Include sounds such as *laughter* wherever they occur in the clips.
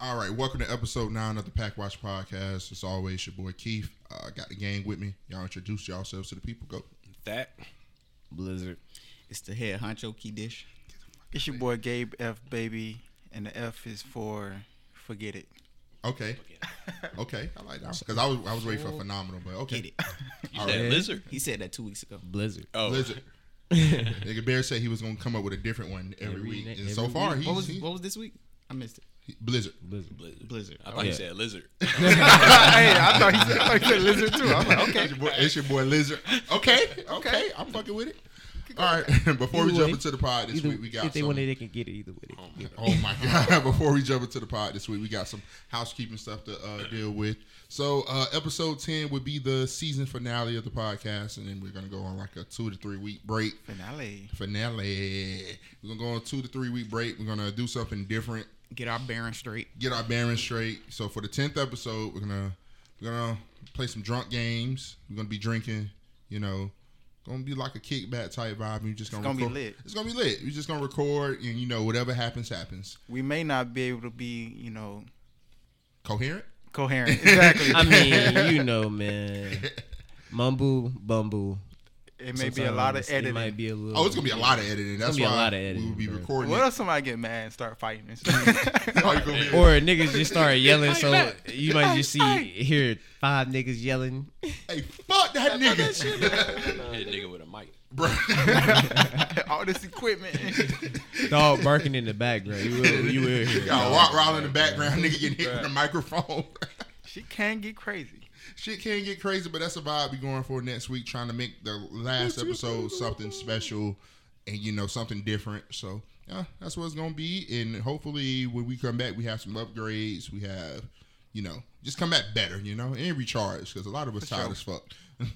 All right, welcome to episode nine of the Pack Watch Podcast. As always, your boy Keith. Uh, got the gang with me. Y'all introduce yourselves to the people. Go. That Blizzard. it's the head honcho key dish. It's your boy Gabe F baby, and the F is for forget it. Okay. Okay, I like that because I was I was waiting for phenomenal, but okay. Get it. All said right. lizard? He said that two weeks ago. Blizzard. Oh, Blizzard. *laughs* Nigga Bear said he was gonna come up with a different one every, Every week, na- and every so far week. he's what was he- what was this week? I missed it. He- Blizzard. Blizzard. Blizzard. Blizzard. I thought Yeah. you said lizard. *laughs* *laughs* hey, I thought he said, I thought he said lizard too. I'm like, okay. It's your boy, it's your boy Lizard. Okay, okay, I'm fucking with it. All right, *laughs* before we jump way. into the pod this Either, week, we got if they some, want it, they can get it either way. Oh my god! Before we jump into the pod this week, we got some housekeeping stuff to uh, deal with. So, uh, episode ten would be the season finale of the podcast, and then we're gonna go on like a two to three week break. Finale. Finale. We're gonna go on a two to three week break. We're gonna do something different, Get our bearings straight. get our bearings straight. So, for the tenth episode, we're gonna we're gonna play some drunk games. We're gonna be drinking. You know, gonna be like a kickback type vibe. We're just gonna, it's gonna be lit. It's gonna be lit. We're just gonna record, and you know, whatever happens, happens. We may not be able to be, you know, Coherent. coherent. *laughs* Exactly. I mean, you *laughs* know, man. Mumble, bumble. It may be a lot of editing. It might be a little. Oh, it's gonna be a lot of editing. That's gonna be a why lot of editing, we will be bro. recording. what it. if somebody get mad and start fighting? *laughs* and stuff? You gonna be- *laughs* Or niggas just start yelling, so Hey, you might just see hear five niggas yelling. hey, fuck that nigga, Hit a nigga with a mic. bro. *laughs* All this equipment. Dog barking in the background. You will, you will hear. it. Got rock roll in the background, nigga getting hit with a microphone. she can get crazy. Shit can get crazy, but that's a vibe we're going for next week. Trying to make the last episode something special and you know something different. So yeah, that's what it's gonna be. And hopefully, when we come back, we have some upgrades. We have, you know, just come back better. You know, and recharge because a lot of us For tired sure. as fuck.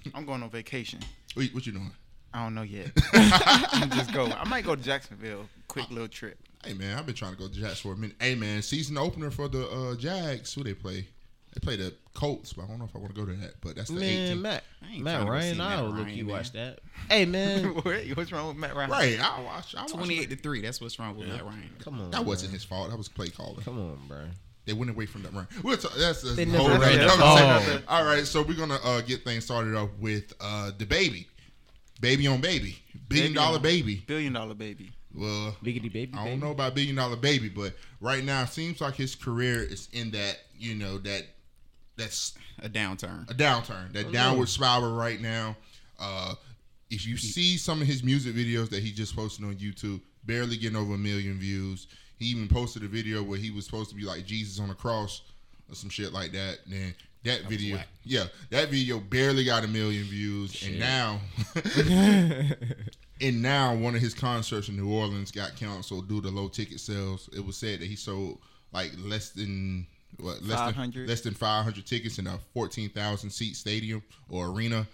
*laughs* I'm going on vacation. Wait, what you doing? I don't know yet. *laughs* *laughs* I'm just go. I might go to Jacksonville. Quick little trip. Hey man, I've been trying to go to Jacks for a minute. Hey man, season opener for the uh, Jags. Who they play? They play the Colts, but I don't know if I want to go to that. But that's the Man, 18th. Matt, I Matt trying to go Ryan, see Matt I'll look you man. watch that. *laughs* Hey man, *laughs* What's wrong with Matt Ryan? Right, I watch. I watch Twenty-eight to three. That's what's wrong with Matt Ryan. come on. That bro. wasn't his fault. That was play calling. Come on, bro. They went away from that run. We'll talk, that's, that's They a never whole ran nother the conversation. ball. All right, so we're gonna uh, get things started off with uh, DaBaby, baby on baby, billion Baby dollar on- baby. Billion dollar baby. Well, Biggity baby. I don't baby. know about billion dollar baby, but right now it seems like his career is in that you know that that's A downturn. a downturn, that downward spiral right now. Uh, if you see some of his music videos that he just posted on YouTube, barely getting over a million views. He even posted a video where he was supposed to be like Jesus on a cross or some shit like that. And then that video, yeah, that video barely got a million views. And now, *laughs* and now one of his concerts in New Orleans got canceled due to low ticket sales. It was said that he sold like less than what less 500? than less than 500 tickets in a 14,000 seat stadium or arena.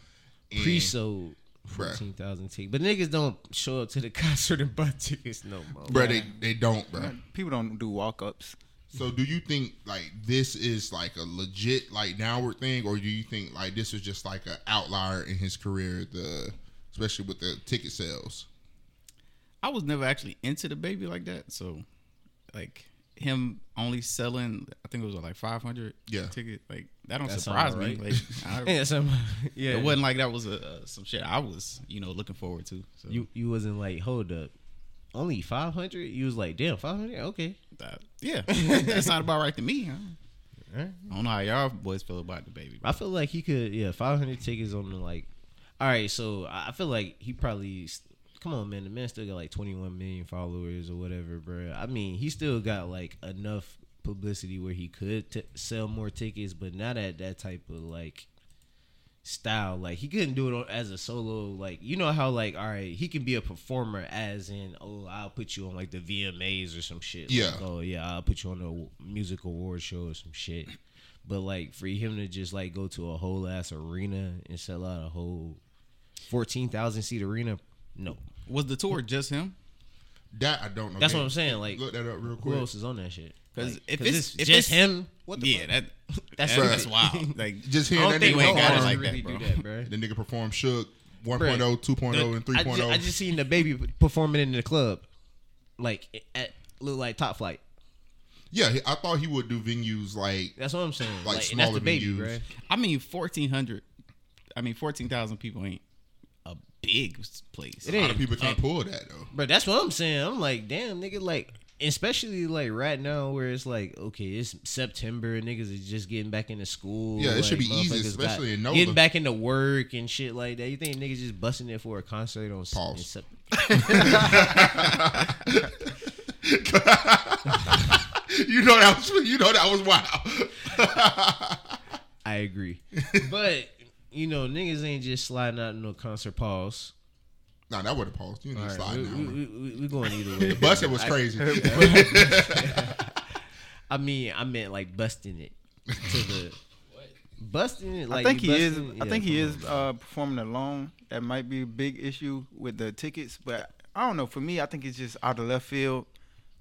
And- Pre-sold Bruh. fourteen thousand tickets, but niggas don't show up to the *laughs* concert and buy tickets no more. Bruh, they, they don't, bro. People don't do walk ups. So do you think like this is like a legit like downward thing, or do you think like this is just like an outlier in his career, the especially with the ticket sales? I was never actually into DaBaby like that. So, like him only selling, I think it was like five hundred Yeah. ticket. Like that don't That surprise me. right. Like *laughs* I, yeah, some, yeah. it wasn't like that was a, uh, some shit I was you know looking forward to. So you you wasn't like hold up, only five hundred. You was like damn five hundred. Okay, that, yeah, *laughs* that sounded about right to me. Huh? Alright. I don't know how y'all boys feel about DaBaby. I feel like he could yeah five hundred tickets on the like. All right, so I I feel like he probably. Come on, man. The man still got like 21 million followers or whatever, bro. I mean, he still got like enough publicity where he could t- sell more tickets, but not at that type of like style. Like he couldn't do it as a solo. Like you know how like all right, he can be a performer as in oh I'll put you on like the VMAs or some shit. Yeah. Like, oh yeah, I'll put you on a music award show or some shit. But like for him to just like go to a whole ass arena and sell out a whole fourteen thousand seat arena, no. Was the tour just him? That I don't know. That's Can what I'm saying. Like look that up real quick. who else is on that shit? 'Cause Like, if 'cause it's- if just it's- him, what the yeah, fuck? that *laughs* That's that's that's wild. *laughs* Like Just hearing that nigga we ain't got it like really that, do bro. that, bro. the nigga perform Shook 1.0, Bruh. 2.0, and oh. I 3.0. just, I just seen DaBaby performing in the club, like at look like Top Flight. Yeah, I thought he would do venues like That's what I'm saying. Like Like, and that's smaller the baby, venues. bro. I mean, fourteen hundred. I mean, fourteen thousand people ain't a big place. It a lot ain't. of people can't pull that though. But that's what I'm saying. I'm like, damn, nigga, like, especially like right now where it's like, okay, it's September, and niggas is just getting back into school. Yeah, it should be easy, motherfuckers especially in NOLA. Getting back into work and shit like that. You think niggas just busting it for a concert on Pause. in Sep- *laughs* you know that was you know that was wild. *laughs* I agree. but, you know, niggas ain't just sliding out in no concert pause. nah, that would have paused. You need All to right, slide we, down. we, we, we going either way. *laughs* the busting was crazy. *laughs* *laughs* I mean, I meant like busting it to the. Busting it, like I think you he is. busting- I yeah, think he come is uh, performing alone. That might be a big issue with the tickets, but I don't know. For me, I think it's just out of left field.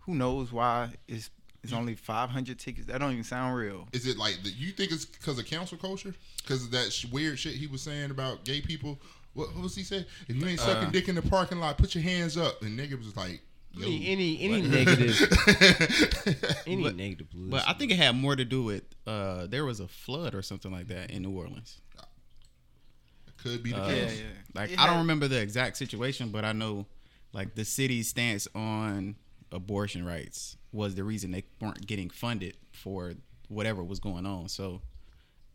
Who knows why it's it's only 500 tickets? That don't even sound real. Is it like the, you think it's because of cancel culture? Because of that sh- weird shit he was saying about gay people? What, what was he saying? If you ain't sucking Uh, dick in the parking lot, put your hands up. And nigga was like, I Yo. mean, any any *laughs* negative, *laughs* any But- negative blues. But I think it had more to do with uh, there was a flood or something like that in New Orleans. could be the Uh, Yeah, case. yeah. Like It I don't remember the exact situation, but I know like the city's stance on abortion rights was the reason they weren't getting funded for whatever was going on. So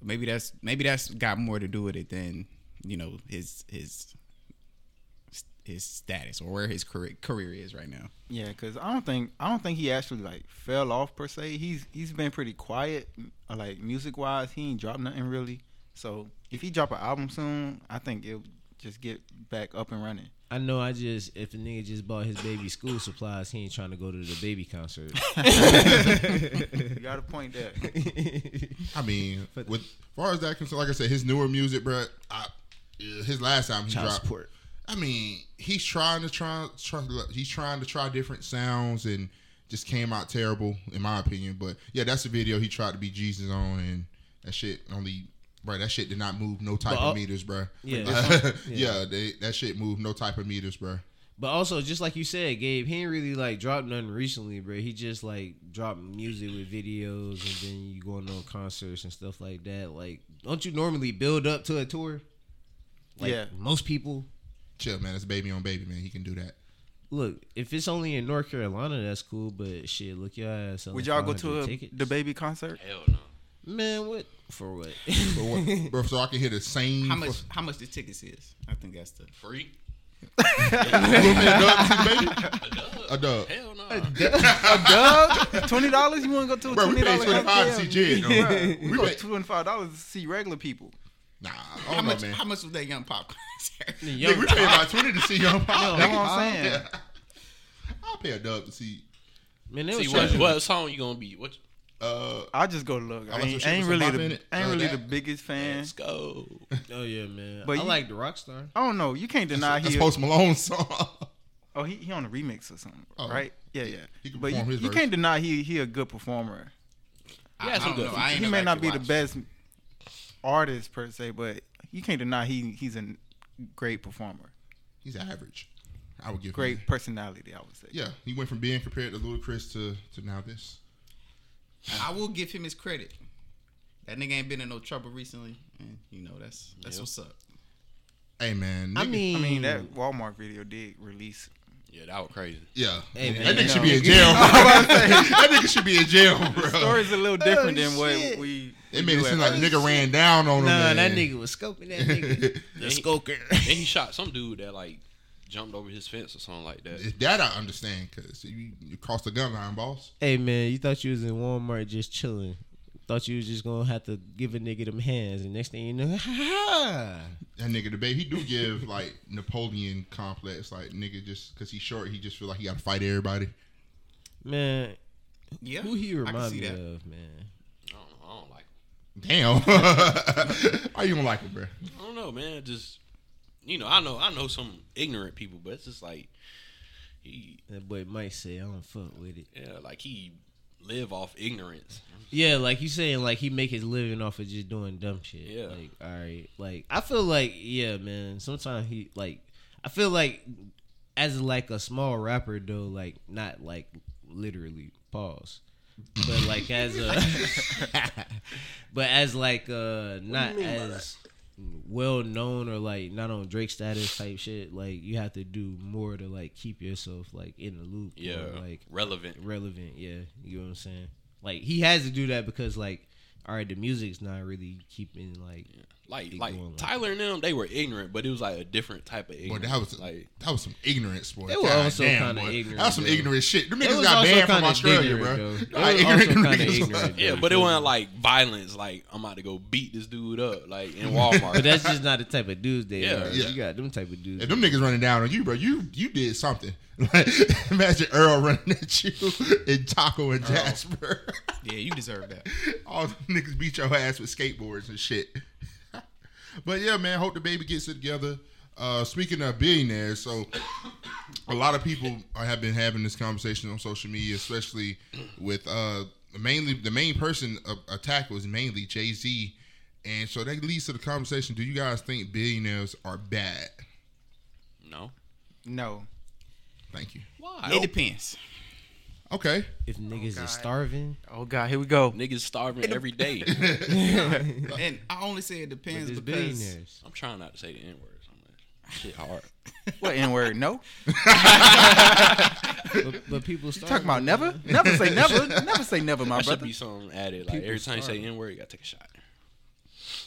maybe that's maybe that's got more to do with it than you know his his his status or where his career, career is right now. Yeah, because I don't think I don't think he actually like fell off per se. He's he's been pretty quiet, like music wise. He ain't dropped nothing really. So if he drop an album soon, I think it'll just get back up and running. I know. I just if the nigga just bought his baby school supplies, he ain't trying to go to DaBaby concert. *laughs* You got a point there. *laughs* I mean, with as far as that concerned, like I said, his newer music, bro. I, uh, his last time he Child dropped. support. I mean, he's trying to try, try. He's trying to try different sounds and just came out terrible in my opinion. But yeah, that's the video he tried to be Jesus on, and that shit only. Bro, that shit did not move no type But, of meters, bro. *laughs* Yeah. yeah, they, that shit moved no type of meters, bro. But also, just like you said, Gabe, he ain't really like dropped nothing recently, bro. He just like dropped music with videos, and then you going on concerts and stuff like that. Like, don't you normally build up to a tour? Like Yeah. most people. Chill, man. It's baby on baby, man. He can do that. Look, if it's only in North Carolina, that's cool. But shit, look your ass. Would y'all go to a, the baby concert? Hell no. Man, what for? What? But what, *laughs* bro, so I can hear the same. How much how much the tickets is? I think that's the Free? *laughs* You gonna pay a dub to baby? A dub? Hell no. a dub? Twenty dollars? You want to go to a Bro, we twenty paid dollars? twenty five to see Jid. though. We We go paid, twenty five dollars to see regular people. nah, I how don't know, much man. how much was that young pop concert? Nigga, we paid about twenty to see Young Pop. That's what I'm saying. *laughs* I'll pay a dub to see. Man, they See, was what, what song you gonna be? What? Uh, I just go to look. I Unless ain't, I ain't really the in it. I ain't Uh, really that- the biggest fan. Let's go. *laughs* Oh yeah, man. But I you- like the Rockstar. I don't know. You can't deny that's he. Post Malone song. *laughs* Oh, he, he on a remix or something, Oh. right? Yeah, yeah. He can but you, perform his you can't deny he he a good performer. Yeah, I some good know. features. I ain't He may not be the watched. best artist per se, but you can't deny he he's a great performer, He's average. I would give him great personality. I would say. Yeah, he went from being compared to Ludacris to to now this. I will give him his credit. That nigga ain't been in no trouble recently, and you know that's that's Yep. what's up. Hey man, I mean, I mean that Walmart video did release. Yeah, that was crazy. yeah, Hey, that man, nigga should be in *laughs* jail. *laughs* that nigga should be in jail, bro. The story's a little different than oh, what we. It made it seem like the first. nigga ran down on him. Nah, man. that nigga was scoping that nigga. the *laughs* Then he- skoker. Then he shot some dude that like jumped over his fence or something like that. That I understand because you, you crossed the gun line, boss. Hey man, you thought you was in Walmart just chilling. Thought you was just gonna have to give a nigga them hands, and next thing you know, ha *laughs* ha. That nigga DaBaby, he do give like Napoleon complex. Like nigga, just because he's short, he just feel like he got to fight everybody. Man, Yeah, who he remind me that. of, man? I don't know. I don't like. Him. Damn, why you don't like it, bro? I don't know, man. Just you know, I know, I know some ignorant people, but it's just like he, That boy might say I don't fuck with it. yeah, like he live off ignorance. Yeah, like you saying, like he make his living off of just doing dumb shit. Yeah. Like, all right, like I feel like, yeah, man. Sometimes he like, I feel like as like a small rapper though, like not like literally pause, but like as a, *laughs* *laughs* but as like uh not as well known or like not on Drake status type shit. Like you have to do more to like keep yourself like in the loop. Yeah, or, like relevant. relevant. Yeah, you know what I'm saying. Like he has to do that because like all right, the music's not really keeping like Like Keep like going like Tyler and them, they were ignorant, but it was like a different type of Boy, ignorance. that was like that was some ignorance, boy. They were God also kinda ignorant, That was some though. ignorant shit. Them niggas got also banned from Australia, ignorant, bro. Like, It was ignorant also *laughs* kinda ignorant. yeah, but it wasn't like violence. Like I'm about to go beat this dude up, like in Walmart. *laughs* But that's just not the type of dudes they Yeah. are. Yeah. You got them type of dudes. And them niggas running down on you, bro. You you did something. *laughs* Like, imagine Earl running at you and Taco and Jasper. Yeah, you deserve that. All them niggas beat your ass with skateboards and shit. But yeah, man, hope DaBaby gets it together. Uh, speaking of billionaires, so a lot of people have been having this conversation on social media, especially with uh, mainly the main person of attack was mainly Jay Z, and so that leads to the conversation: Do you guys think billionaires are bad? no, No. Thank you. why? It depends. Okay, if oh, niggas God. is starving, Oh God, here we go. Niggas starving every day. *laughs* And I only say it depends because billionaires. I'm trying not to say the N word. like, Shit hard. *laughs* What N word? No. *laughs* But, but people You talking about never? Never say never. Never say never, my That should brother. be something added. Like People every time you say. N word, you gotta take a shot.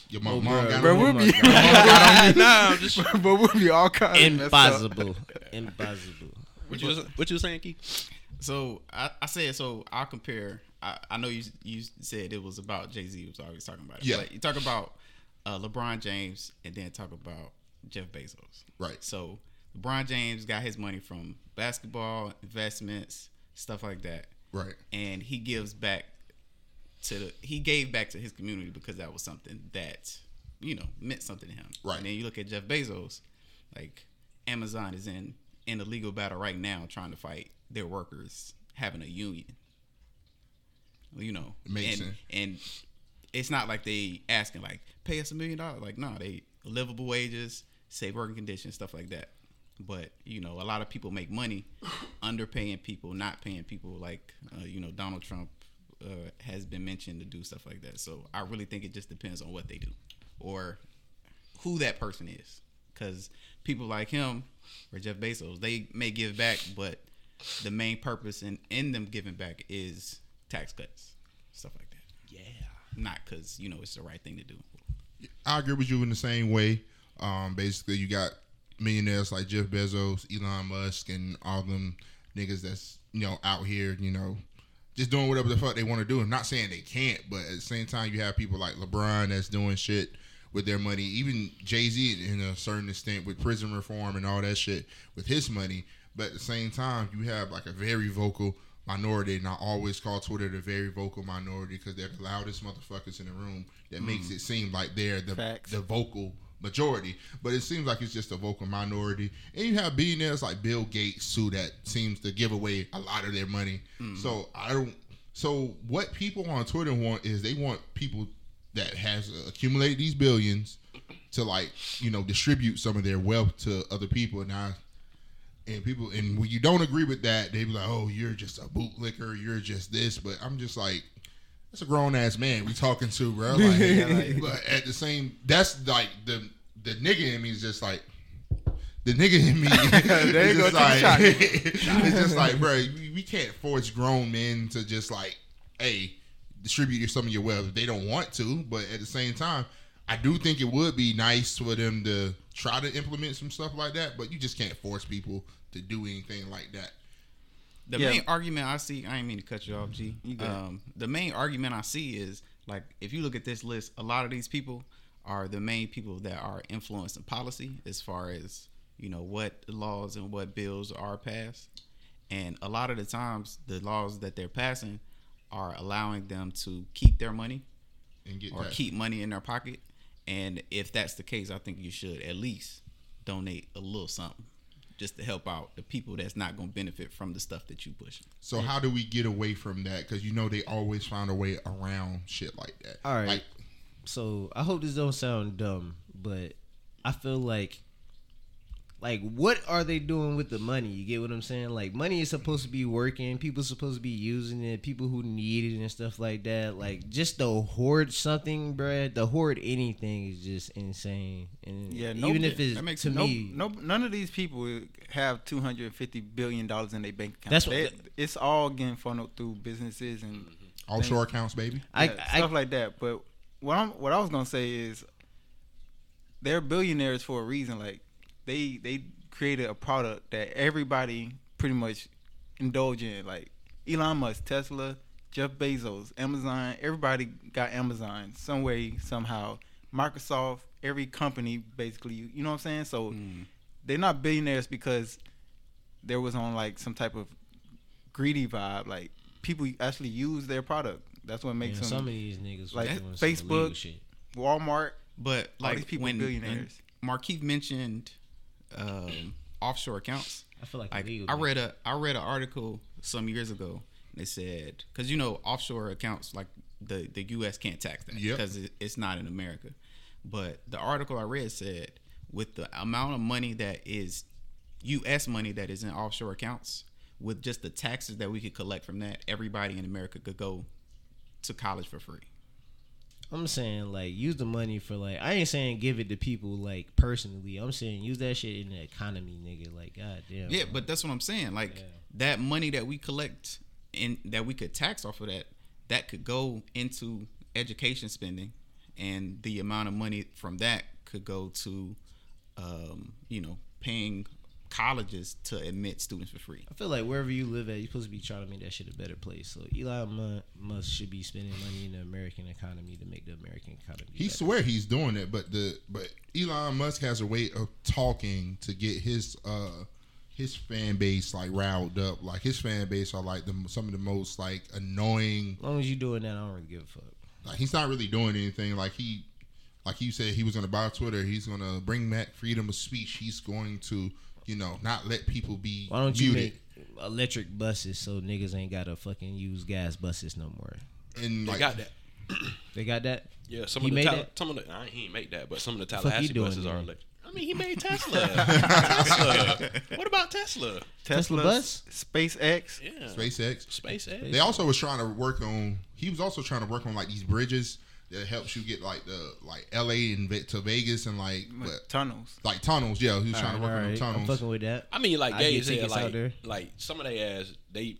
your mom, Oh, mom bruh. got Bro, we'll Oh be, nah, I'm just. but we'll be all kinds of. Impossible. Impossible. What you what you saying, Keith? So I, I said so. I'll compare. I, I know you you said it was about Jay Z. Was always talking about it. Yeah. But you talk about uh, LeBron James and then talk about Jeff Bezos. Right. So LeBron James got his money from basketball investments, stuff like that, Right. and he gives back to the. He gave back to his community because that was something that you know meant something to him. Right. And then you look at Jeff Bezos, like Amazon is in in a legal battle right now trying to fight their workers having a union. You know, Makes and, sense. and it's not like they asking like pay us a million dollars. Like no, they livable wages, safe working conditions, stuff like that. But you know, a lot of people make money *laughs* underpaying people, not paying people. Like uh, you know, Donald Trump uh, has been mentioned to do stuff like that. So I really think it just depends on what they do or who that person is. Because people like him or Jeff Bezos, they may give back, but the main purpose in, in them giving back is tax cuts, stuff like that. Yeah. Not because, you know, it's the right thing to do. I agree with you in the same way. Um, basically, you got millionaires like Jeff Bezos, Elon Musk, and all them niggas that's you know out here, you know, just doing whatever the fuck they want to do. I'm not saying they can't, but at the same time, you have people like LeBron that's doing shit with their money. Even Jay Z, in a certain extent, with prison reform and all that shit with his money. But at the same time, you have like a very vocal minority, and I always call Twitter the very vocal minority because they're the loudest motherfuckers in the room. That makes mm-hmm. it seem like they're the Facts. the vocal majority, but it seems like it's just a vocal minority. And you have billionaires like Bill Gates too that seems to give away a lot of their money. Mm-hmm. So I don't. So what people on Twitter want is they want people that has accumulated these billions to like you know distribute some of their wealth to other people. And I and people and when you don't agree with that, they be like, "Oh, you're just a bootlicker. You're just this." But I'm just like, that's a grown ass man we talking to, bro. *laughs* Like, but at the same, that's like the the nigga in me is just like. The nigga in me *laughs* *laughs* is just like, it's just like, bro, we, we can't force grown men to just like, hey, distribute some of your wealth if they don't want to. But at the same time, I do think it would be nice for them to try to implement some stuff like that. But you just can't force people to do anything like that. The Yeah. main argument I see, I ain't mean to cut you off, G. You. Um, the main argument I see is like if you look at this list, a lot of these people are the main people that are influencing policy as far as you know what laws and what bills are passed, and a lot of the times the laws that they're passing are allowing them to keep their money And get or that. keep money in their pocket. And if that's the case, I think you should at least donate a little something just to help out the people that's not going to benefit from the stuff that you push. So how do we get away from that? Because you know they always find a way around shit like that. All right. Like, So I hope this don't sound dumb, but I feel like like what are they doing with the money? You get what I'm saying? Like money is supposed to be working, people supposed to be using it, people who need it and stuff like that. Like just to hoard something, bruh, to hoard anything is just insane. And Yeah, no- even if it's makes to no, me, no, none of these people have two hundred fifty billion dollars in their bank account. That's what- They- it's all getting funneled through businesses and mm-hmm. Offshore accounts, baby. I, yeah, I, stuff like that. But what I'm what I was gonna say is they're billionaires for a reason. Like they they created a product that everybody pretty much indulge in. Like Elon Musk, Tesla, Jeff Bezos, Amazon. Everybody got Amazon some way somehow. Microsoft, every company basically. You know what I'm saying? So mm. they're not billionaires because there was on like some type of greedy vibe. Like people actually use their product. That's what makes man, them some of these niggas like was doing some Facebook. Walmart. But All like these people when, billionaires. when Markeith mentioned um, offshore accounts, I feel like, like illegal. I read a I read an article some years ago. And it said because you know offshore accounts like the the U.S. can't tax that Yep. because it, it's not in America. But the article I read said with the amount of money that is U.S. money that is in offshore accounts, with just the taxes that we could collect from that, everybody in America could go to college for free. I'm saying like use the money for like I ain't saying give it to people like personally. I'm saying use that shit in the economy, nigga. Like god damn. Yeah, but that's what I'm saying. Like Yeah. that money that we collect and that we could tax off of that, that could go into education spending, and the amount of money from that could go to, um, you know, paying colleges to admit students for free. I feel like wherever you live at, you're supposed to be trying to make that shit a better place. So Elon Musk should be spending money in the American economy to make the American economy. He better. swear he's doing it, but the but Elon Musk has a way of talking to get his uh his fan base like riled up. Like his fan base are like the some of the most like annoying. As long as you're doing that, I don't really give a fuck. Like he's not really doing anything. Like he like you said he was gonna buy Twitter. He's gonna bring back freedom of speech. He's going to you know not let people be Why don't you muted. make electric buses so niggas ain't gotta fucking use gas buses no more? and They like got that. They got that. Yeah, some He of the made Tal- some of the I, he ain't make that, but some of the fuck he Tallahassee doing buses are electric. I mean, he made *laughs* Tesla. Tesla. What about Tesla? Tesla Tesla, bus? SpaceX. Yeah, SpaceX. SpaceX. They also was trying to work on. He was also trying to work on like these bridges that helps you get like the like L.A. and Ve- to Vegas and like what, Tunnels. like tunnels. Yeah, he was trying to work on Alright, them I'm tunnels. fucking with that. I mean, like I Gabe get said, tickets out like, there. like some of they ass they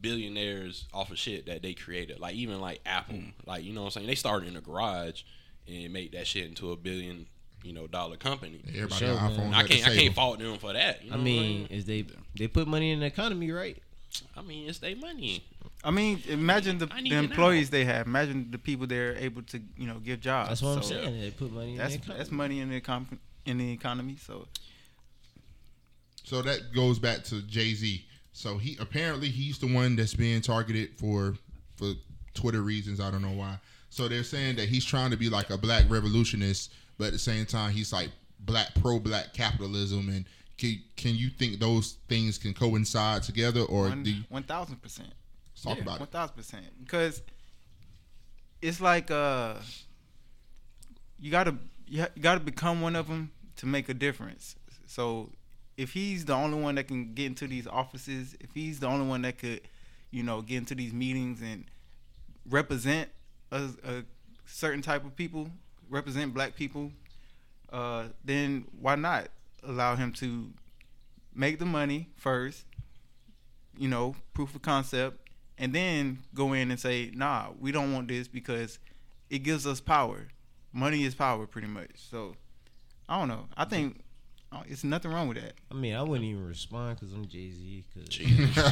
billionaires off of shit that they created. Like even like Apple, Mm. like you know what I'm saying. They started in a garage and made that shit into a billion, you know, dollar company. Everybody Sure, got man. iPhones. I at the can't I can't fault them for that. You know I what mean, I'm is they they put money in the economy, right? I mean, it's their money. I mean, imagine the, I need the it employees they have. Imagine the people they're able to, you know, give jobs. That's what I'm So saying. They put money That's the economy. that's money in the econ- in the economy. So So that goes back to Jay Z. So he apparently he's the one that's being targeted for for Twitter reasons. I don't know why. So they're saying that he's trying to be like a black revolutionist, but at the same time he's like black pro black capitalism. And can can you think those things can coincide together, or one you, one thousand percent. Let's talk about One it? thousand percent. Because it's like uh, you gotta you, ha- you gotta become one of them to make a difference. So if he's the only one that can get into these offices, if he's the only one that could, you know, get into these meetings and represent a, a certain type of people, represent black people, uh, then why not allow him to make the money first, you know, proof of concept, and then go in and say, nah, we don't want this because it gives us power. Money is power, pretty much. So, I don't know. I think uh, it's nothing wrong with that. I mean, I wouldn't even respond because I'm Jay Z. *laughs*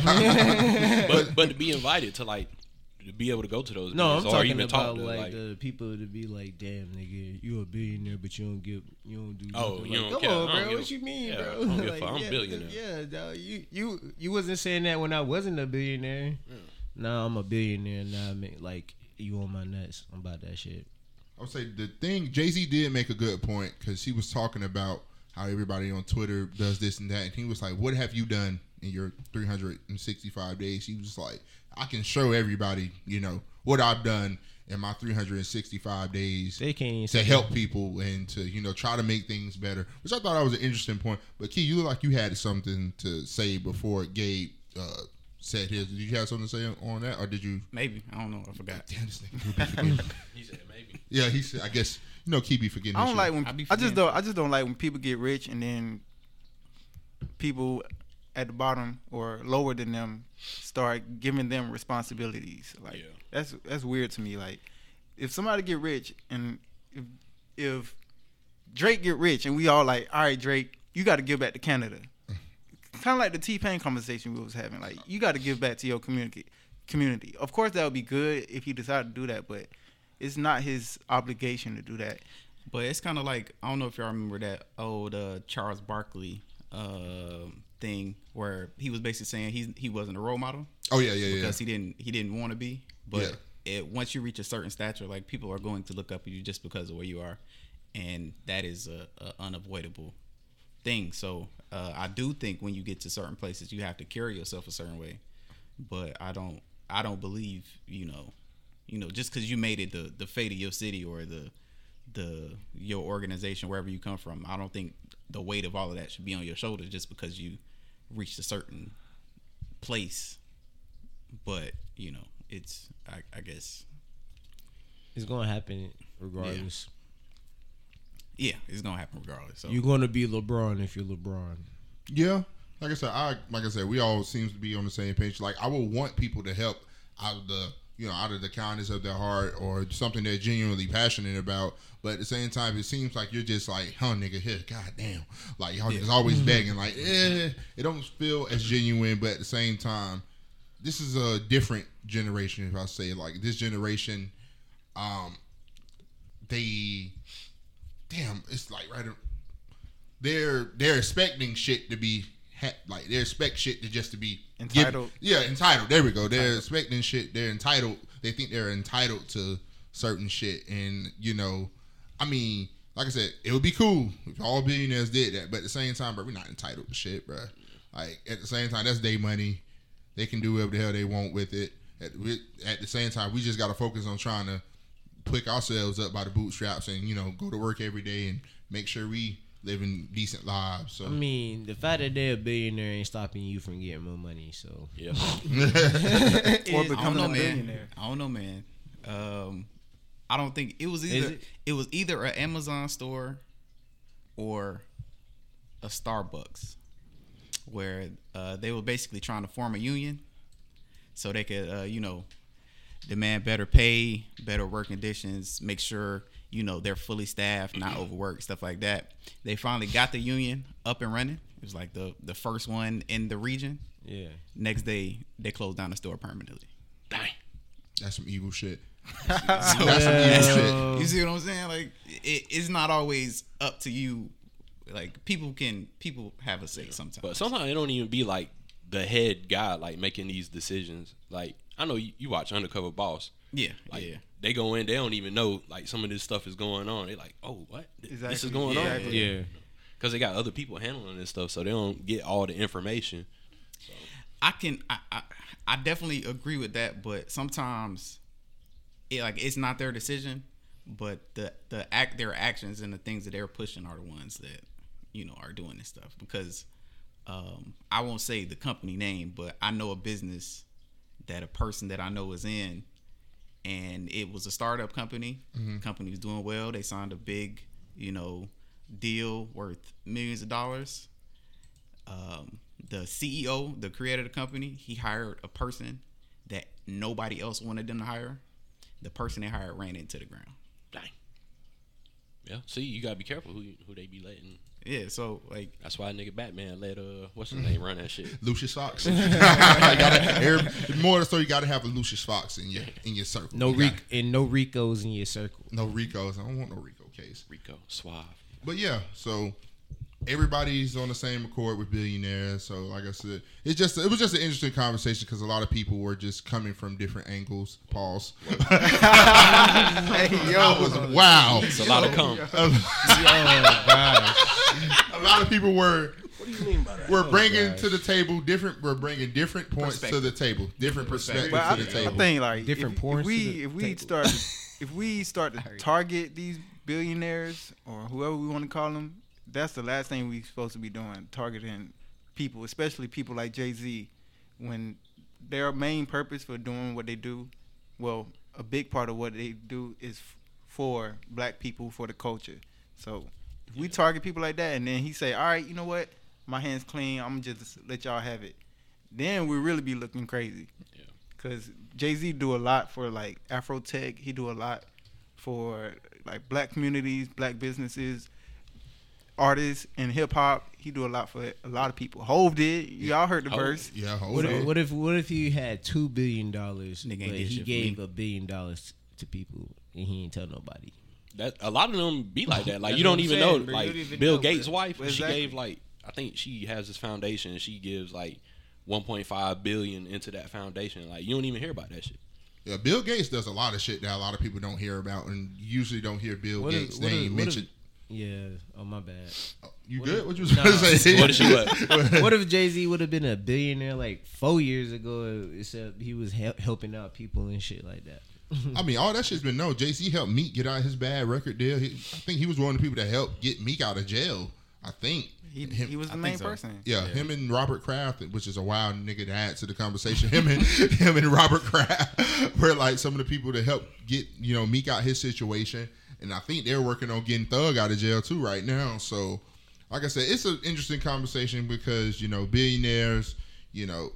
but but to be invited to like to be able to go to those No, I'm talking even about talk to like, like, the people to be like, "Damn, nigga, you a billionaire, but you don't give, you don't do." Oh, nothing." you like, don't come care. on, bro. give What a- you mean, yeah, bro? I don't give *laughs* a Like. I'm yeah, billionaire. Yeah, dog, you you you wasn't saying that when I wasn't a billionaire. Now I'm a billionaire. Now I mean, like you on my nuts. I'm about that shit. I would say the thing Jay Z did make a good point because he was talking about how everybody on Twitter does this and that, and he was like, "What have you done in your 365 days?" He was like, "I can show everybody, you know, what I've done." in my 365 days They can't to help people and to you know try to make things better. Which I thought that was an interesting point. But Key, you look like you had something to say before Gabe uh, said his. Did you have something to say on that, or did you? Maybe I don't know. I forgot. Damn, this nigga Key be forgetting. *laughs* He said maybe. yeah, he said. I guess you know Keep be forgetting. I don't shit. like when I I, just don't I just don't like when people get rich and then people at the bottom or lower than them start giving them responsibilities. Like Yeah. that's that's weird to me. Like if somebody get rich and if if Drake get rich and we all like, all right, Drake, you got to give back to Canada. Kind of like the T Pain conversation we was having. Like you got to give back to your community. Community. Of course, that would be good if he decided to do that, but it's not his obligation to do that. But it's kind of like I don't know if y'all remember that old uh, Charles Barkley uh, thing where he was basically saying he he wasn't a role model Oh yeah, yeah, yeah. because he didn't he didn't want to be. But Yeah. it, once you reach a certain stature, like people are going to look up at you just because of where you are, and that is a, a unavoidable thing. So uh, I do think when you get to certain places, you have to carry yourself a certain way. But I don't I don't believe you know you know just because you made it the the fate of your city or the the your organization wherever you come from. I don't think the weight of all of that should be on your shoulders just because you reached a certain place. But you know, it's I, I guess It's gonna happen regardless. Yeah, it's gonna happen regardless. So You're gonna be LeBron if you're LeBron. Yeah, like I said, I like I said, we all seems to be on the same page. Like I would want people to help out of the you know out of the kindness of their heart or something they're genuinely passionate about. But at the same time, it seems like you're just like, huh, nigga, here, goddamn, like y'all just always begging. Like, eh, it don't feel as genuine. But at the same time, this is a different generation. If I say like this generation, um, they, damn, it's like right they're they're expecting shit to be ha- like they expect shit to just to be Entitled. yeah, entitled. There we go. They're expecting shit. They're entitled. They think they're entitled to certain shit, and you know, I mean, like I said, it would be cool if all billionaires did that. But at the same time, bro, we're not entitled to shit, bro. Like at the same time, that's their money. They can do whatever the hell they want with it. At, at the same time, we just got to focus on trying to pick ourselves up by the bootstraps and you know go to work every day and make sure we living decent lives. So I mean, the fact that they're a billionaire ain't stopping you from getting more money. So Yeah. *laughs* Or I don't becoming know, a man. billionaire. I don't know, man. Um, I don't think it was either it? it? was either an Amazon store or a Starbucks, where uh, they were basically trying to form a union, so they could, uh, you know, demand better pay, better work conditions, make sure you know they're fully staffed, not overworked, stuff like that. They finally got the union up and running. It was like the the first one in the region. yeah, Next day, they closed down the store permanently. Dang. that's some evil shit. *laughs* So That's some evil shit. you see what I'm saying? Like it, it's not always up to you. Like people can people have a say sometimes. But sometimes it don't even be like the head guy like making these decisions. Like I know you, you watch Undercover Boss. yeah, Like yeah. they go in, they don't even know like some of this stuff is going on. They're like, oh, what? This is Exactly. going on Exactly. yeah. because they got other people handling this stuff, so they don't get all the information. I can I, I I definitely agree with that, but sometimes it like it's not their decision, but the the act their actions and the things that they're pushing are the ones that you know are doing this stuff because um I won't say the company name, but I know a business that a person that I know is in and it was a startup company. Company was doing well. They signed a big, you know, deal worth millions of dollars um, the CEO, the creator of the company, he hired a person that nobody else wanted them to hire. The person they hired ran into the ground. Dang. Yeah. See, you gotta be careful who who they be letting. Yeah, so like That's why nigga Batman let uh what's his name run that shit. *laughs* Lucius Fox. *laughs* You gotta, every- more so, you got to have a Lucius Fox in your in your circle. No You Ric got- and no Ricos in your circle. no Ricos. I don't want no Rico case. Rico Suave. But yeah, so everybody's on the same accord with billionaires. So like I said, it's just it was just an interesting conversation because a lot of people were just coming from different angles. Pause. *laughs* Hey, That was wow. It's a lot of cum. *laughs* Oh a lot of people were What do you mean by that? We're oh, bringing gosh. to the table different. We're bringing different points to the table, different perspectives But I, to the I table. think like Different if, porns if to we the if we table. start *laughs* if we start to target these billionaires or whoever we want to call them, that's the last thing we're supposed to be doing. Targeting people, especially people like Jay Z, when their main purpose for doing what they do, well, a big part of what they do is f- for black people for the culture. So if we target people like that, and then he say, "All right, you know what? My hands clean. I'm just let y'all have it." Then we really be looking crazy. Yeah. Cause Jay Z do a lot for like Afro Tech. He do a lot for like black communities, black businesses, artists, and hip hop. He do a lot for a lot of people. Hov did. Y'all heard the Hov. verse. yeah, hold What on. if, what if what if you had two billion dollars, but Nigga ain't did he gave me. a billion dollars to people and he ain't tell nobody? That a lot of them be like that. Like That's you don't even saying, know. bro. You Like don't even Bill know, Gates' bro. wife, Exactly. she gave like I think she has this foundation. and She gives like 1.5 billion into that foundation. Like you don't even hear about that shit. Yeah, Bill Gates does a lot of shit that a lot of people don't hear about, and usually don't hear Bill What Gates' what if- name what mentioned. Yeah. Oh my bad. you what good? if- what you was Nah. gonna say? What is what? *laughs* what if Jay Z would have been a billionaire like four years ago? Except he was hel- helping out people and shit like that. I mean, all that shit's been known. Jay Z helped Meek get out of his bad record deal. He, I think he was one of the people that helped get Meek out of jail. I think. He, Him- he was the I main so. person. Yeah, him and Robert Kraft, which is a wild nigga to add to the conversation. Him and *laughs* him and Robert Kraft *laughs* were like some of the people that helped get you know Meek out his situation, and I think they're working on getting Thug out of jail too right now. So, like I said, it's an interesting conversation because you know billionaires, you know,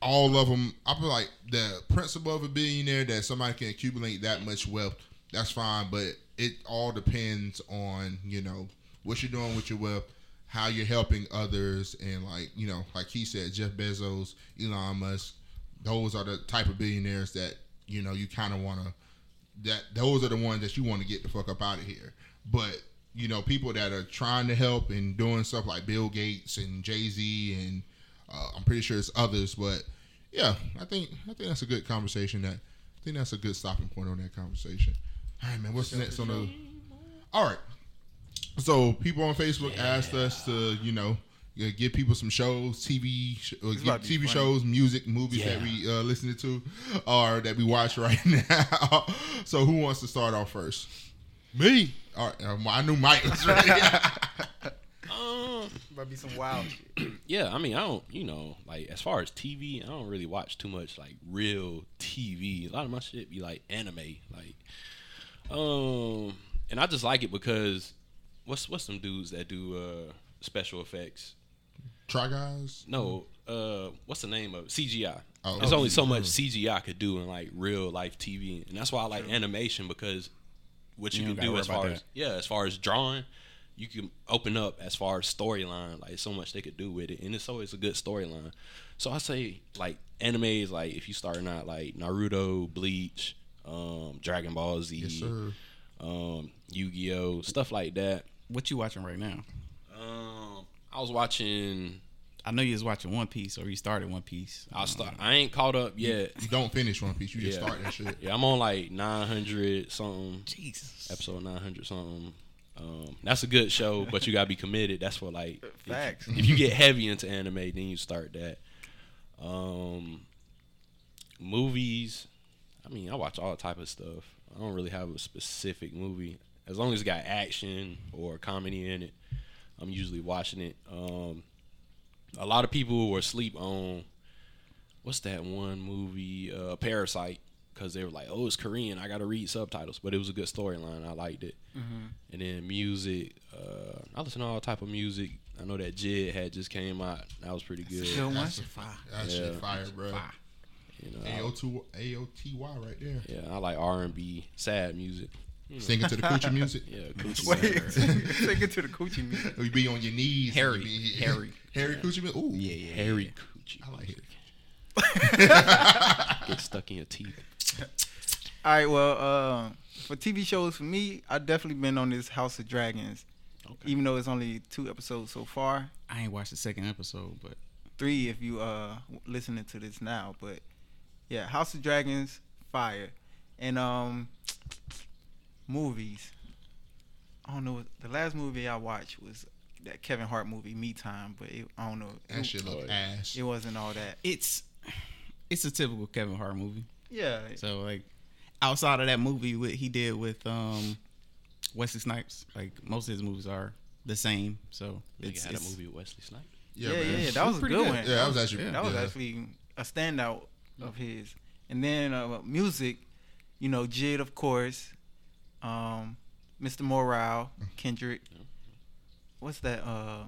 all of them. I feel like the principle of a billionaire that somebody can accumulate that much wealth, that's fine, but it all depends on you know what you're doing with your wealth, how you're helping others, and like you know, like he said, Jeff Bezos, Elon Musk, those are the type of billionaires that you know you kind of want to. That those are the ones that you want to get the fuck up out of here. But you know, people that are trying to help and doing stuff like Bill Gates and Jay Z and uh, I'm pretty sure it's others, but yeah, I think I think that's a good conversation. That I think that's a good stopping point on that conversation. All right, man. What's next on the? All right. So people on Facebook asked us to, you know, uh, give people some shows, TV, uh, give about to be TV funny. shows, music, movies that we uh, listening to, or that we watch *laughs* right now. so who wants to start off first? Me. All right. Um, I knew Mike was ready. *laughs* *laughs* Um, Might be some wild shit. *clears throat* yeah, I mean, I don't, you know, like as far as TV, I don't really watch too much like real TV. A lot of my shit be like anime, like, um, and I just like it because what's what's some dudes that do uh special effects? Try guys. No, uh, what's the name of it? CGI? Oh. There's Oh, only so much CGI could do in like real life TV, and that's why I like animation because what you, You can don't gotta do worry as far as that. yeah, as far as drawing, you can open up as far as storyline. Like so much they could do with it, and it's always a good storyline. So I say like anime is like if you starting out like Naruto, Bleach, um, Dragon Ball Z, Yes, um, Yu Gi Oh, stuff like that. What you watching right now? Um, I was watching. I know you was watching One Piece or you started One Piece. I start. I ain't caught up yet. You don't finish One Piece. You just Yeah. start that shit. Yeah, I'm on like 900 something, Jesus. episode 900 something. Um, that's a good show, but you gotta be committed. That's for like if- Facts. If, you get heavy into anime, then you start that. Um, movies. I mean, I watch all type of stuff. I don't really have a specific movie. As long as it got action or comedy in it, I'm usually watching it. Um, a lot of people were asleep on what's that one movie, uh, Parasite, because they were like, "Oh, it's Korean. I got to read subtitles," but it was a good storyline. I liked it. And then music, uh, I listen to all type of music. I know that Jid had just came out. That was pretty good. Good one. That's a fire. That shit Yeah. fire, bro. You know, I- AO2 AOTY right there. yeah, I like R and B, sad music. Singing *laughs* *laughs* to the coochie music. Yeah, Coochie Wait, Man. to the coochie music. You be on your knees. Harry. You be- Harry. *laughs* Harry coochie music. Ooh. Yeah, yeah. Harry Coochie. I like it. Get stuck in your teeth. All right, well, uh, for TV shows, for me, I definitely been on this House of Dragons. Okay. Even though it's only two episodes so far, I ain't watched the second episode, but three if you uh listening to this now. But yeah, House of Dragons, fire, and um, movies. I don't know. The last movie I watched was that Kevin Hart movie, Me Time, but it, I don't know. That It, shit look Oh, ass. it wasn't all that. It's it's a typical Kevin Hart movie. Yeah, So like outside of that movie what he did with um Wesley Snipes, like most of his movies are the same. So Nigga it's, had a movie with Wesley Snipes. yeah, Yeah, yeah, That was a good, good. one. Yeah, that was actually- that was yeah. actually a standout of his. And then uh, music, you know, Jid, of course, um, Mr. Morale, Kendrick. What's that? Uh,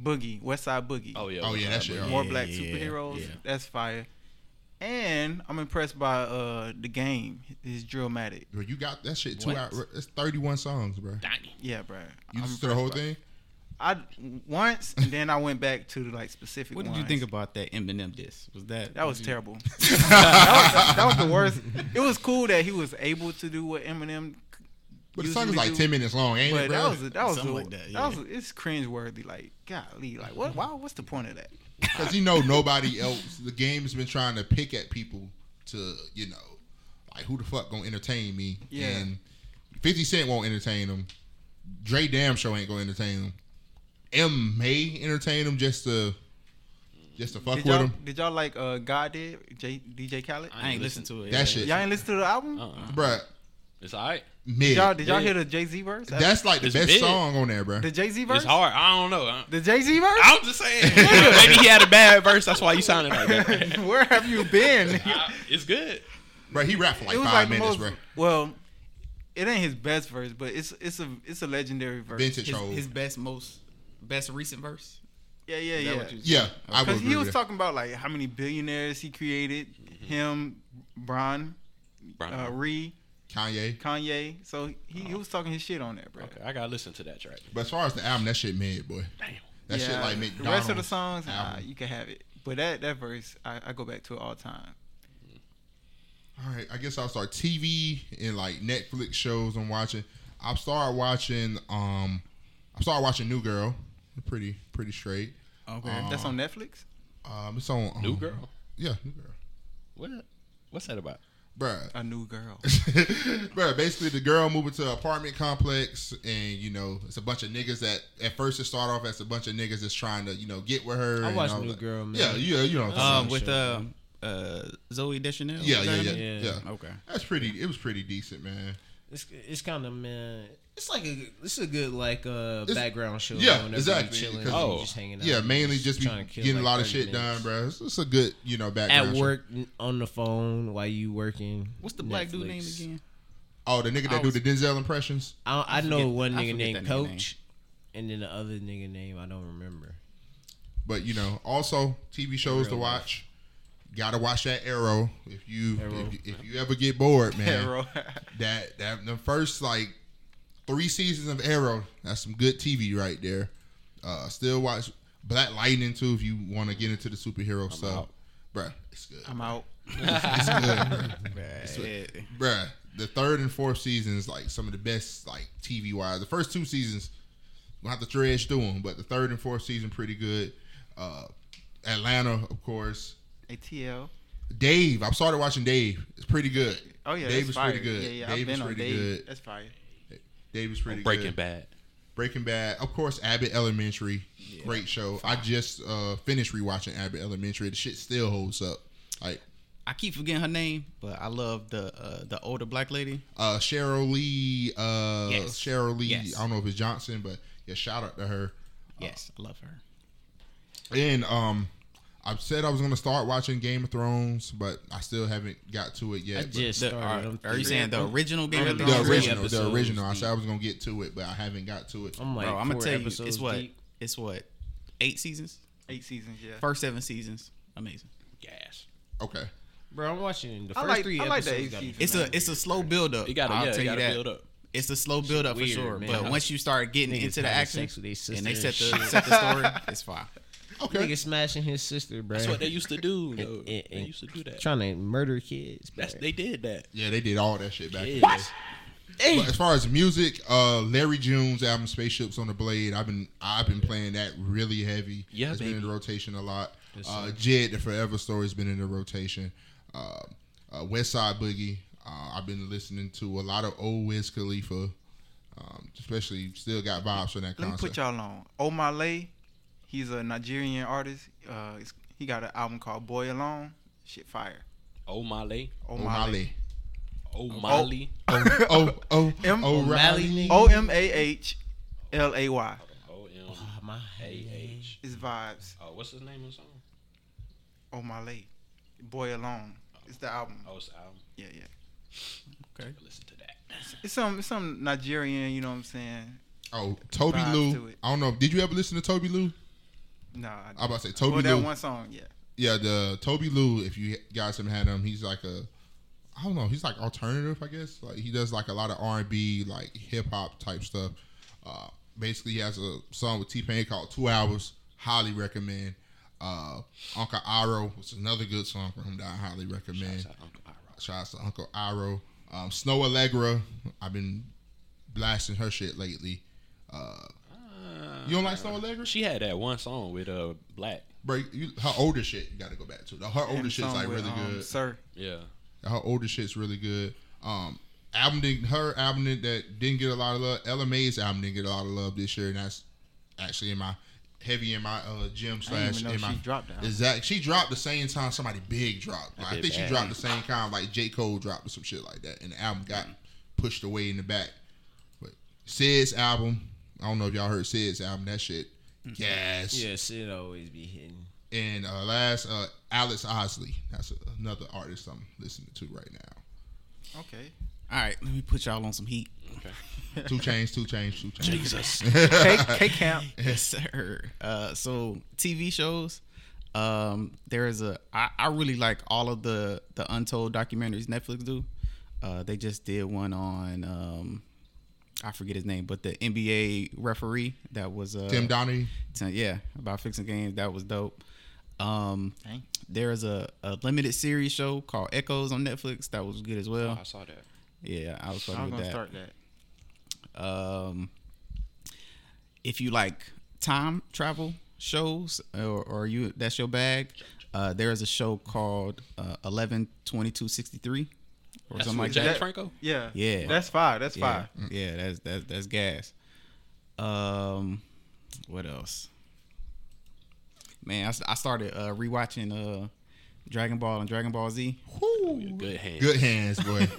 Boogie, West Side Boogie. Oh yeah. Oh, yeah, that West shit More Yeah, black yeah, superheroes. yeah. That's fire. And I'm impressed by uh the game, his Drillmatic. Bro, you got that shit two What? hours. It's thirty one songs, bro. Dang. Yeah, bro. You I'm listened to the whole impressed by- thing? I once, and then I went back to like specific. what did you think about that Eminem diss? Was that That was you- terrible. *laughs* that, was, that, that was the worst. It was cool that he was able to do what Eminem. But the song is like do, ten minutes long, ain't But it, bro? that was that was Something the- like that, that yeah. was it's cringe worthy. Like golly, like what? Wow, what's the point of that? Because you know nobody else. The game's been trying to pick at people to, you know, like who the fuck gonna entertain me? Yeah. And Fifty Cent won't entertain them. Dre Damn Show ain't gonna entertain them. M may entertain them just to, just to fuck Did with y'all them. did y'all like uh God did J, DJ Khaled? I ain't listen to it. That yeah. shit. Y'all ain't listen to the album? Uh-uh. Bruh, It's alright. mid. Did y'all did y'all Yeah. hear the Jay Z verse? That's like the best mid. song on there, bruh. the Jay Z verse. It's hard. I don't know. The Jay Z verse. I'm just saying. *laughs* Maybe he had a bad verse. That's why you sounded like that. *laughs* Where have you been? *laughs* I- it's good. Bruh, he rapped for like it was five like minutes, most. bruh. Well, it ain't his best verse, but it's it's a it's a legendary verse. Vintage His, his best most best recent verse. Yeah, yeah, Is yeah. what Yeah, I would Because agree he with was that. talking about like how many billionaires he created, him, Bron, Brian. uh, Ree, Kanye. Kanye. So he, he was talking his shit on there, bro. Okay, I gotta listen to that track. But as far as the album, that shit mid, boy. Damn. That shit like made the rest of the songs, nah, album. you can have it. But that that verse, I, I go back to it all the time. All right, I guess I'll start TV and like Netflix shows I'm watching. I've started watching. Um, I started watching New Girl. Pretty pretty straight. Okay. Um, That's on Netflix. Um, it's on um, New Girl. Yeah, New Girl. What? What's that about? Bruh. A new girl. *laughs* Bruh, basically the girl moving to an apartment complex and you know it's a bunch of niggas that at first it start off as a bunch of niggas that's trying to you know get with her. I and watched all New that. Girl, man. Yeah, yeah, you know. what I'm Um, saying. with show, uh, uh, Zooey Deschanel. yeah, yeah, yeah, yeah, Yeah. Okay. That's pretty. It was pretty decent, man. It's it's kind of man. It's like a it's a good like uh It's- background show. yeah, exactly, You chilling, 'cause- and you Oh. just hanging out. Yeah, mainly just just be trying to kill, getting a lot of 30 shit done, bro. It's, it's a good you know background. At show. work n- on the phone while you working. What's the black dude name again? Oh, the nigga I that do the Denzel impressions. I, I, I know forget- one nigga forget named that nigga Coach, and then the other nigga name I don't remember. But you know, also TV shows to watch. Gotta watch that Arrow if you Arrow. if you, if you ever get bored, man. *laughs* Arrow. That that the first like three seasons of Arrow. That's some good TV right there. Uh, still watch Black Lightning too if you want to get into the superhero stuff, out. bruh. It's good. I'm out. *laughs* It's good, *laughs* bruh. Yeah. bruh. The third and fourth seasons like some of the best like TV wise. The first two seasons we'll have to dredge through them, but the third and fourth season pretty good. Uh, Atlanta, of course. ATL. Dave, I started watching Dave. It's pretty good. Oh yeah, Dave that's is fire. pretty good. Yeah, yeah. Dave I've been is on pretty Dave. good. That's fire. Dave is pretty Breaking good. Bad. Breaking Bad, of course. Abbott Elementary, great show. I just uh, finished rewatching Abbott Elementary. The shit still holds up. Like I keep forgetting her name, but I love the uh, the older black lady. uh, Sheryl Lee, uh, Yes. Sheryl Lee. Yes. I don't know if it's Johnson, but yeah, shout out to her. Yes, I love her. And um, I said I was gonna start watching Game of Thrones, but I still haven't got to it yet. But- just The- uh, started. are, are you saying the original Game of The the Thrones? three original, the episodes original. I deep. said I was gonna get to it, but I haven't got to it. I'm like, Bro, I'm gonna tell you, it's what deep. it's what eight seasons, Eight seasons. Yeah. first seven seasons, amazing. Gas. Okay. Bro, I'm watching the I first like- three I like the episodes. eight got me seasons. It's a it's a slow build up. You gotta, I'll yeah, tell you you gotta that. build up. It's a slow build up for weird, sure. man. But once you start getting into the action sex with their sister and they set the set the story, *laughs* it's fine. Okay. Nigga smashing his sister, bro. That's what they used to do. *laughs* Though. And- and- They used to do that. Trying to murder kids. Bro. That's they did that. Yeah, they did all that shit back. then. What? But as far as music, uh, Larry June's album "Spaceships on the Blade," I've been I've been playing that really heavy. Yeah, it's been in baby. the rotation a lot. Yes, uh. JID, the Forever Story's been in the rotation. Uh, uh, West Side Boogie. Uh, I've been listening to a lot of old Wiz Khalifa. Um, especially still got vibes from that Let me concert. put y'all on. Omah Lay, he's a Nigerian artist. Uh, it's- he got an album called Boy Alone. Shit, fire. O'Malley. O'Malley. O'Malley. Oh, oh, oh, M- O'Reilly. nigga. O M A H L A Y. O M Oh, my A H. It's vibes. Oh, what's his name of the song? Omah Lay, Boy Alone. It's the album. Oh, it's the album. Yeah, yeah. Okay. Listen to that. It's some it's some Nigerian. You know what I'm saying? Oh, Toby Vibes to Lou. I don't know. Did you ever listen to Tobi Lou? No, I I about to say Toby well, that Lou. one song. Yeah. Yeah, the Tobi Lou. If you guys haven't had him, he's like a, I don't know. He's like alternative, I guess. Like he does like a lot of R and B, like hip hop type stuff. Uh, basically, he has a song with T Pain called Two Hours. Highly recommend. Uh, Uncle Iroh is another good song from him that I highly recommend. Shout out Uncle Iroh. Shouts to Uncle Iroh. Um, Snoh Aalegra. I've been blasting her shit lately. Uh, you don't like Snoh Aalegra? She had that one song with uh Black. Bro, you, her older shit you got to go back to. Her older And shit's like with, really um, good. Sir. Yeah. Her older shit's really good. Um, album didn't, her album that- that didn't get a lot of love. Ella Mai's album didn't get a lot of love this year, and that's actually in my heavy in my uh, gym slash in my she dropped that. exact. She dropped the same time somebody big dropped. Like, I did think she dropped the same time like J Cole dropped or some shit like that, and the album got pushed away in the back. But Syd's album, I don't know if y'all heard Syd's album. That shit, gas. Yeah, shit always be hitting. And uh, last, uh, Alex Isley. That's another artist I'm listening to right now. Okay. All right, let me put y'all on some heat. Okay. *laughs* 2 Chainz, 2 Chainz, 2 Chainz. Jesus. *laughs* K, K Camp. *laughs* Yes, sir. Uh, so TV shows. Um, there is a. I, I really like all of the the untold documentaries Netflix do. Uh, they just did one on. Um, I forget his name, but the NBA referee that was uh, Tim Donaghy. Tim- yeah, about fixing games. That was dope. Um, Dang. there's a, a limited series show called Echoes on Netflix that was good as well. Oh, I saw that. Yeah, I was I fucking was with gonna that. start that. Um, if you like time travel shows or, or you that's your bag, uh, there is a show called uh, Eleven Twenty Two Sixty Three or That's something like with James that. Franco. Yeah. Yeah. That's fire. That's Yeah, fire. yeah, that's that's that's gas. Um, what else? Man, I started uh, rewatching uh, Dragon Ball and Dragon Ball Z. Good hands, Good hands, boy. *laughs*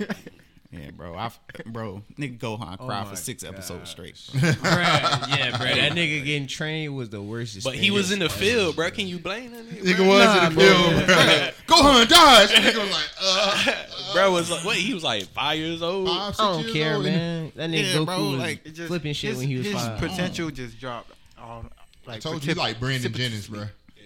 Yeah, bro, I bro, nigga Gohan Oh cried my for six God. episodes straight. Bruh, yeah, bro. That *laughs* nigga getting trained was the worst. But he was in the field, bro. Can you blame that nigga? Nigga was Nah, in the bro. film. bro. *laughs* Go on, dodge. Nigga was like, uh, Bro was like, what? He was like five years old. five, six I don't years care, old, man. That nigga Yeah, Goku bro, was like, It just- flipping shit his, when he was his five. potential just dropped. All, I told you, he poten- like Brandon precipit- Jennings, bro.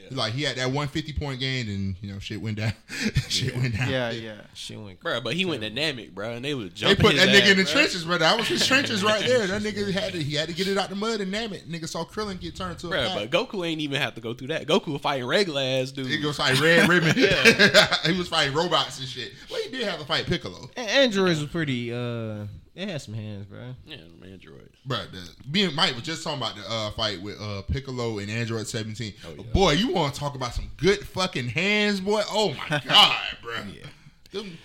He Like he had that 150 point game, and you know shit went down. *laughs* shit went down. Yeah, yeah. Shit went Bro, but he went dynamic, bro, and they was jumping. They put his that nigga ass, in the bro. trenches, bro. That was his trenches right there. That nigga *laughs* had to he had to get it out the mud and name it. Nigga saw Krillin get turned to a Bro, pack. but Goku ain't even have to go through that. Goku was fighting regular ass dude. He was fighting Red Ribbon. *laughs* he was fighting robots and shit. Well, he did have to fight Piccolo. A- Androids was pretty. uh They had some hands, bro. Yeah, man, Android. Bro, the, me and Mike was just talking about the uh, fight with uh, Piccolo and Android 17. Oh, yeah. Boy, you want to talk about some good fucking hands, boy? Oh my *laughs* god, bro. Yeah. Them-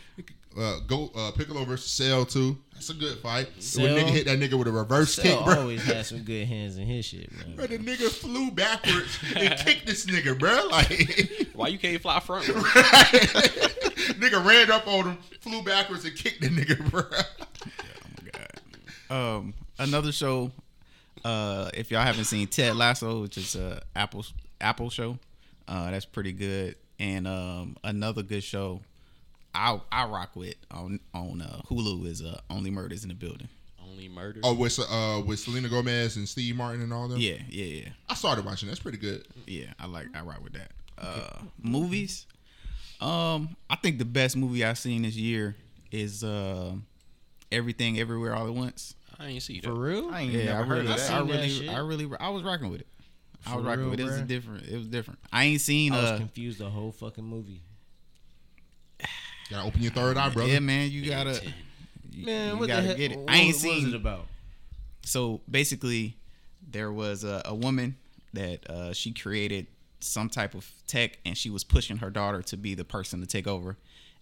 uh, go uh, Piccolo versus Cell too. That's a good fight. When Cell- nigga hit that nigga with a reverse Cell kick, bro. always had some good hands in his shit, Bro, man. the nigga flew backwards and *laughs* kicked this nigga, bro. Like, *laughs* Why you can't fly front? bro? nigga ran up on him, flew backwards and kicked the nigga, bro. Um, another show. Uh, if y'all haven't seen Ted Lasso, which is a Apple Apple show, uh, that's pretty good. And um, another good show, I I rock with on on uh, Hulu is uh, Only Murders in the Building. Only Murders. Oh, with uh with Selena Gomez and Steve Martin and all them. Yeah, yeah, yeah, I started watching. That's pretty good. yeah. I like I rock with that. Uh, movies. Um, I think the best movie I've seen this year is uh, Everything Everywhere All at Once. I ain't see that. For real? I ain't Yeah, never I heard really, of I that. I seen that really, shit. I really, I was rocking with it. I was rocking real, with it. It was different. It was different. I ain't seen. I was Uh, confused the whole fucking movie. *sighs* Gotta open your third eye, brother. *sighs* yeah, man, you gotta, you, Man, you what the gotta heck? get it. What, I ain't what seen. was it about? so basically, there was a, a woman that uh, she created some type of tech, and she was pushing her daughter to be the person to take over,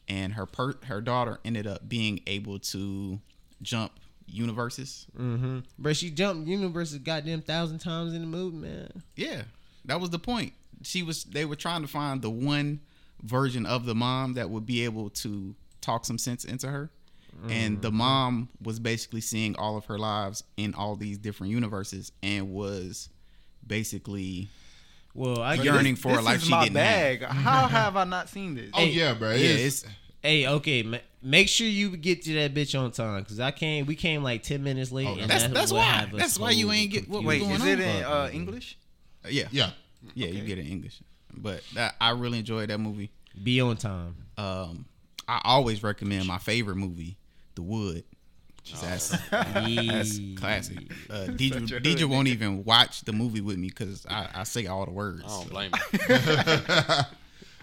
and her per- her daughter ended up being able to jump universes. Mm-hmm. Bro, she jumped universes goddamn thousand times in the movie, man. Yeah, that was the point. She was. They were trying to find the one version of the mom that would be able to talk some sense into her, and the mom was basically seeing all of her lives in all these different universes, and was basically Well, I yearning guess, for a life is she my didn't have. bag. How have I not seen this? Oh yeah, bro. Yeah, It's, it's Hey, okay, ma- make sure you get to that bitch on time because I came. We came like ten minutes late. Oh, and that's- that's what why. That's why you ain't get- what- confused. wait, Wait, going is on? it in uh, man. English? yeah, yeah. yeah. You get it in English, but that, I really enjoyed that movie. Be on time. Um, I always recommend my favorite movie, The Wood. That's, *laughs* that's classic. Uh, Such a Deidre, Deidre won't even watch the movie with me because I, I say all the words. I don't so. blame you. *laughs* *laughs*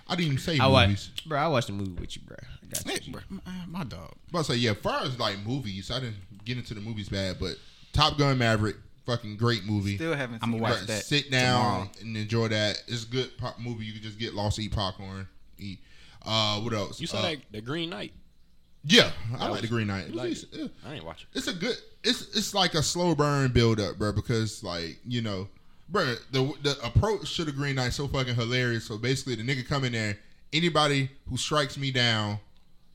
I didn't even say I movies. watched, bro. I watched the movie with you, bro. I got you. bro, my, my dog. But I say yeah. As far as like movies, I didn't get into the movies bad, but Top Gun Maverick, fucking great movie. Still haven't I'ma watch that sit down tomorrow. and enjoy that. It's a good pop movie. You can just get lost, eat popcorn, eat. Uh, what else? You saw Uh, that the Green Knight? Yeah, I like was- the Green Knight. you like it? yeah. I ain't watch it. it's a good. It's it's like a slow burn build up, bro. Because like you know, bro, the the approach to the Green Knight so fucking hilarious. So basically, the nigga come in there. Anybody who strikes me down,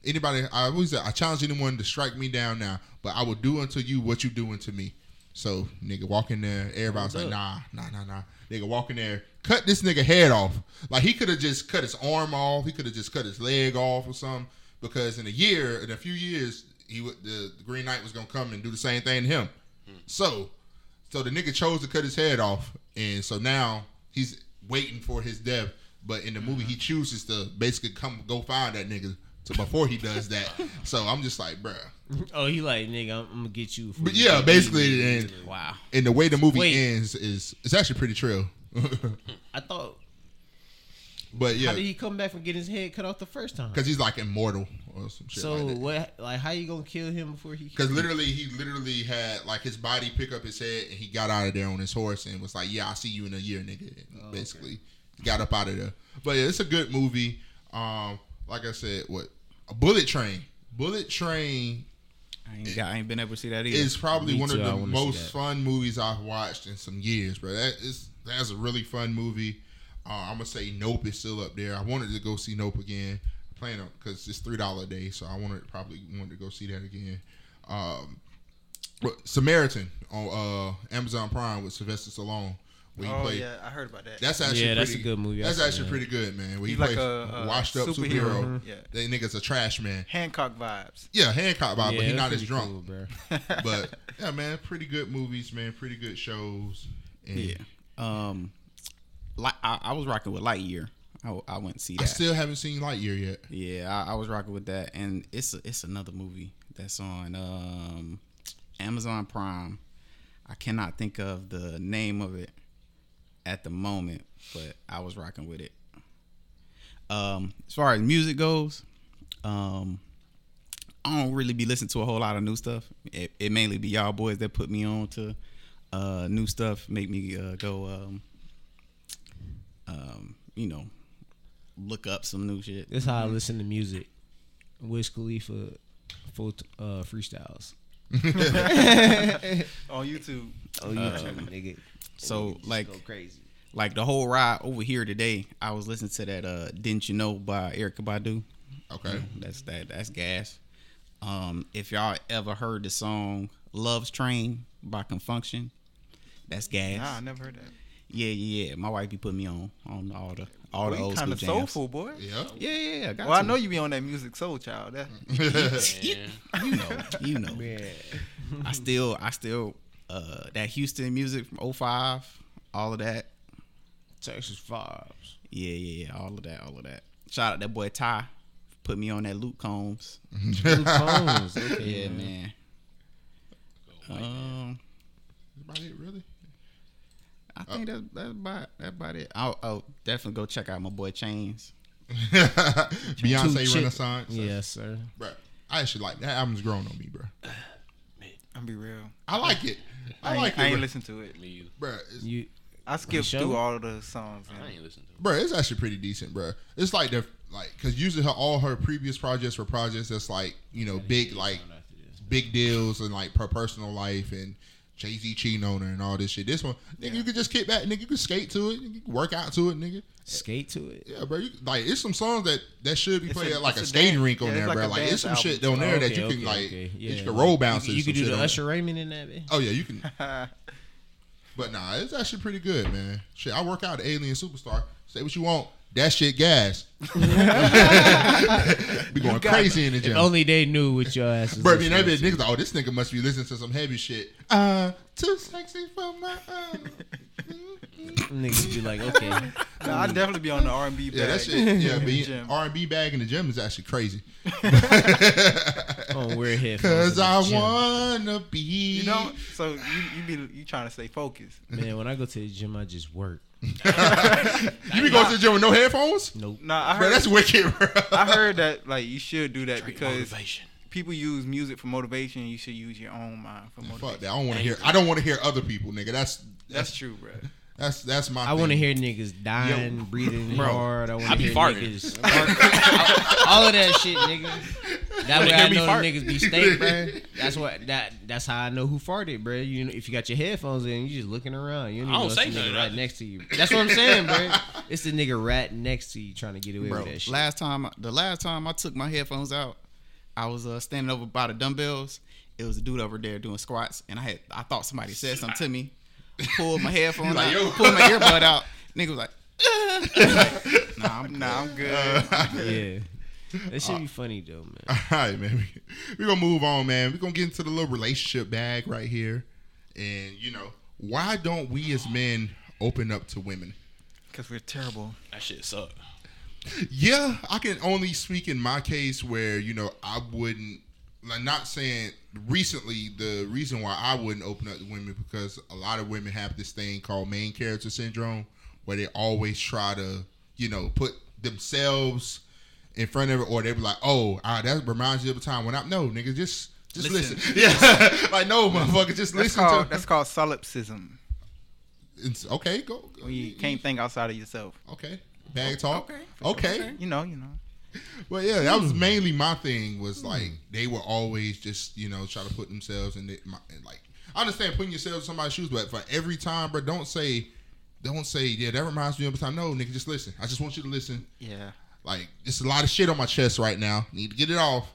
anybody I always say I challenge anyone to strike me down now, but I will do unto you what you doing to me. So nigga walk in there, everybody's like, nah, nah, nah, nah. Nigga walk in there, cut this nigga head off. Like he could have just cut his arm off. He could have just cut his leg off or something. Because in a year, in a few years, he would the, the Green Knight was gonna come and do the same thing to him. Hmm. So, so the nigga chose to cut his head off, and so now he's waiting for his death. But in the movie, he mm-hmm. chooses to basically come go find that nigga. So before he does that, *laughs* so I'm just like, bruh. Oh, he like nigga. I'm, I'm gonna get you. for But yeah, basically, me. and wow. and the way the movie Wait. ends is it's actually pretty trill. I thought. *laughs* but yeah, How did he come back from getting his head cut off the first time? because he's like immortal or some shit So like that. what? Like, how you gonna kill him before he? Because literally, he literally had like his body pick up his head, and he got out of there on his horse and was like, "Yeah, I'll see you in a year, nigga." Oh, basically, got up out of there. But yeah, it's a good movie. Um, like I said, what a Bullet Train. Bullet Train I ain't, got, I ain't been able to see that either. It's probably Me one too, of the most fun movies I've watched in some years, bro. That is that's a really fun movie. Uh, I'm gonna say Nope is still up there. I wanted to go see Nope again. I plan on because it's three dollar a day, so I wanted probably wanted to go see that again. Um, but Samaritan on uh, Amazon Prime with Sylvester Stallone, where he Oh played. yeah, I heard about that. That's actually Yeah, that's pretty, a good movie. That's actually that. pretty good, man. Where he like plays a, a washed up superhero. superhero. Yeah. That nigga's a trash man. Hancock vibes. Yeah, Hancock vibes, Yeah, but he's that's not as drunk. cool, bro. *laughs* but yeah, man, pretty good movies, man. Pretty good shows. And yeah. Um, like I, I was rocking with Lightyear. I, I went and see I still haven't seen Lightyear yet. Yeah, I, I was rocking with that, and it's a, it's another movie that's on um, Amazon Prime. I cannot think of the name of it at the moment, but I was rocking with it. Um, as far as music goes, um, I don't really be listening to a whole lot of new stuff. It, it mainly be y'all boys that put me on to uh, new stuff, make me uh, go, um, um, you know, look up some new shit. That's how I listen to music. Wiz Khalifa, full t- uh, freestyles. *laughs* On YouTube. Oh, YouTube, nigga. So Nigga like go crazy. like the whole ride over here today, I was listening to that uh Didn't You Know by Erykah Badu. Okay. That's that that's gas. Um if y'all ever heard the song Love's Train by Con Funk Shun, that's gas. Nah, I never heard that. Yeah, yeah, yeah. My wife be putting me on on all the all the Well, old you kind of jams. soulful, boy. Yeah. Yeah, yeah, yeah. Got Well, I know you be on that Musiq Soulchild. That, *laughs* Man. you know, you know. Yeah. I still, I still, uh, that Houston music from 05, all of that. Texas vibes. Yeah, yeah, yeah, all of that, all of that. Shout out that boy Ty, put me on that Luke Combs. *laughs* Luke Combs. Okay, Yeah, man. man. Um, That's about it, really. I think that's that's about that's about it. I'll, I'll definitely go check out my boy Chainz. *laughs* Beyonce Two Renaissance. Yes, sir. Bro, I actually like that album's grown on me, bro. I'm be real. I like it. I, I, like ain't, I ain't bro. listen to it. Me either. Bro, it's, You I skipped through all of the songs. I and- ain't listen to it. bro, it's actually pretty decent, bro. It's like the like because usually her all her previous projects were projects that's like you know big like big deals and like her personal life and Jay Z cheating on her and all this shit. This one, nigga, you could just kick back, nigga. You could skate to it, you could work out to it, nigga. Skate to it. Yeah, bro. You, like, it's some songs that that should be It's played a- at like a, a skating dance- rink on yeah, there, like bro. Like, it's some album. shit on there that Okay, you can okay, like, okay. that you can roll like, bounce. You, you could do the Usher Raymond in that. Bitch. Oh yeah, you can. *laughs* But nah, it's actually pretty good, man. Shit, I work out at Alien Superstar. Say what you want. That shit gas. *laughs* *laughs* be going crazy in the If gym. only they knew what your ass was. Bro, I mean, that listening bitch niggas, oh, this nigga must be listening to some heavy shit. Uh, too sexy for my own. *laughs* Niggas be like, okay, Nah, I'd definitely be on the R and B. Yeah, that shit. Yeah, gym. R and B bag in the gym is actually crazy. on weird headphones. Cause I gym. wanna be. You know, so you you be you trying to stay focused. Man, when I go to the gym, I just work. *laughs* you be going to the gym with no headphones? Nope. Nah, I Bro, heard that's wicked, bro. I heard that like you should do that Straight because motivation. people use music for motivation. You should use your own mind for motivation. Fuck that. I don't want to hear. I don't want to hear other people, nigga. That's That's that's true, bro. That's that's my. I want to hear niggas dying, breathing Bro, hard. I want to hear farting. niggas. bark- *laughs* all of that shit, nigga. That way I know the fart. niggas be stank, *laughs* bro. That's what that. That's how I know who farted, bro. You know, if you got your headphones in, you just looking around. You don't, I don't know say nothing. nigga right next to you. That's what I'm saying, bro. It's the nigga right next to you trying to get away Bro, with that shit. last time, the last time I took my headphones out, I was uh, standing over by the dumbbells. It was a dude over there doing squats, and I had I thought somebody said something to me. Pulled my headphones like, out, "Yo." pulled my earbud out. *laughs* Nigga was like, *laughs* "Nah, I'm Nah, I'm good. *laughs* yeah. That should be uh, funny though, man. All right, man. We're gonna move on, man. We're gonna get into the little relationship bag right here, and you know why don't we as men open up to women? Because we're terrible. That shit suck. Yeah, I can only speak in my case where you know I wouldn't. Like not saying recently the reason why I wouldn't open up to women because a lot of women have this thing called main character syndrome where they always try to you know put themselves in front of it or they be like oh ah, that reminds you of a time when I no nigga just just listen, Listen. *laughs* yeah like no motherfucker just That's listen called to that's called solipsism. it's, okay go, go When you can't think outside of yourself. okay bag talk okay, okay You know, you know. *laughs* Well, yeah, that Hmm. was mainly my thing. Was like they were always just you know try to put themselves in the, my, in like I understand putting yourself in somebody's shoes, but for every time, bro, don't say, don't say, yeah, that reminds me of a time. No, nigga, just listen. I just want you to listen. Yeah. Like, it's a lot of shit on my chest right now. Need to get it off.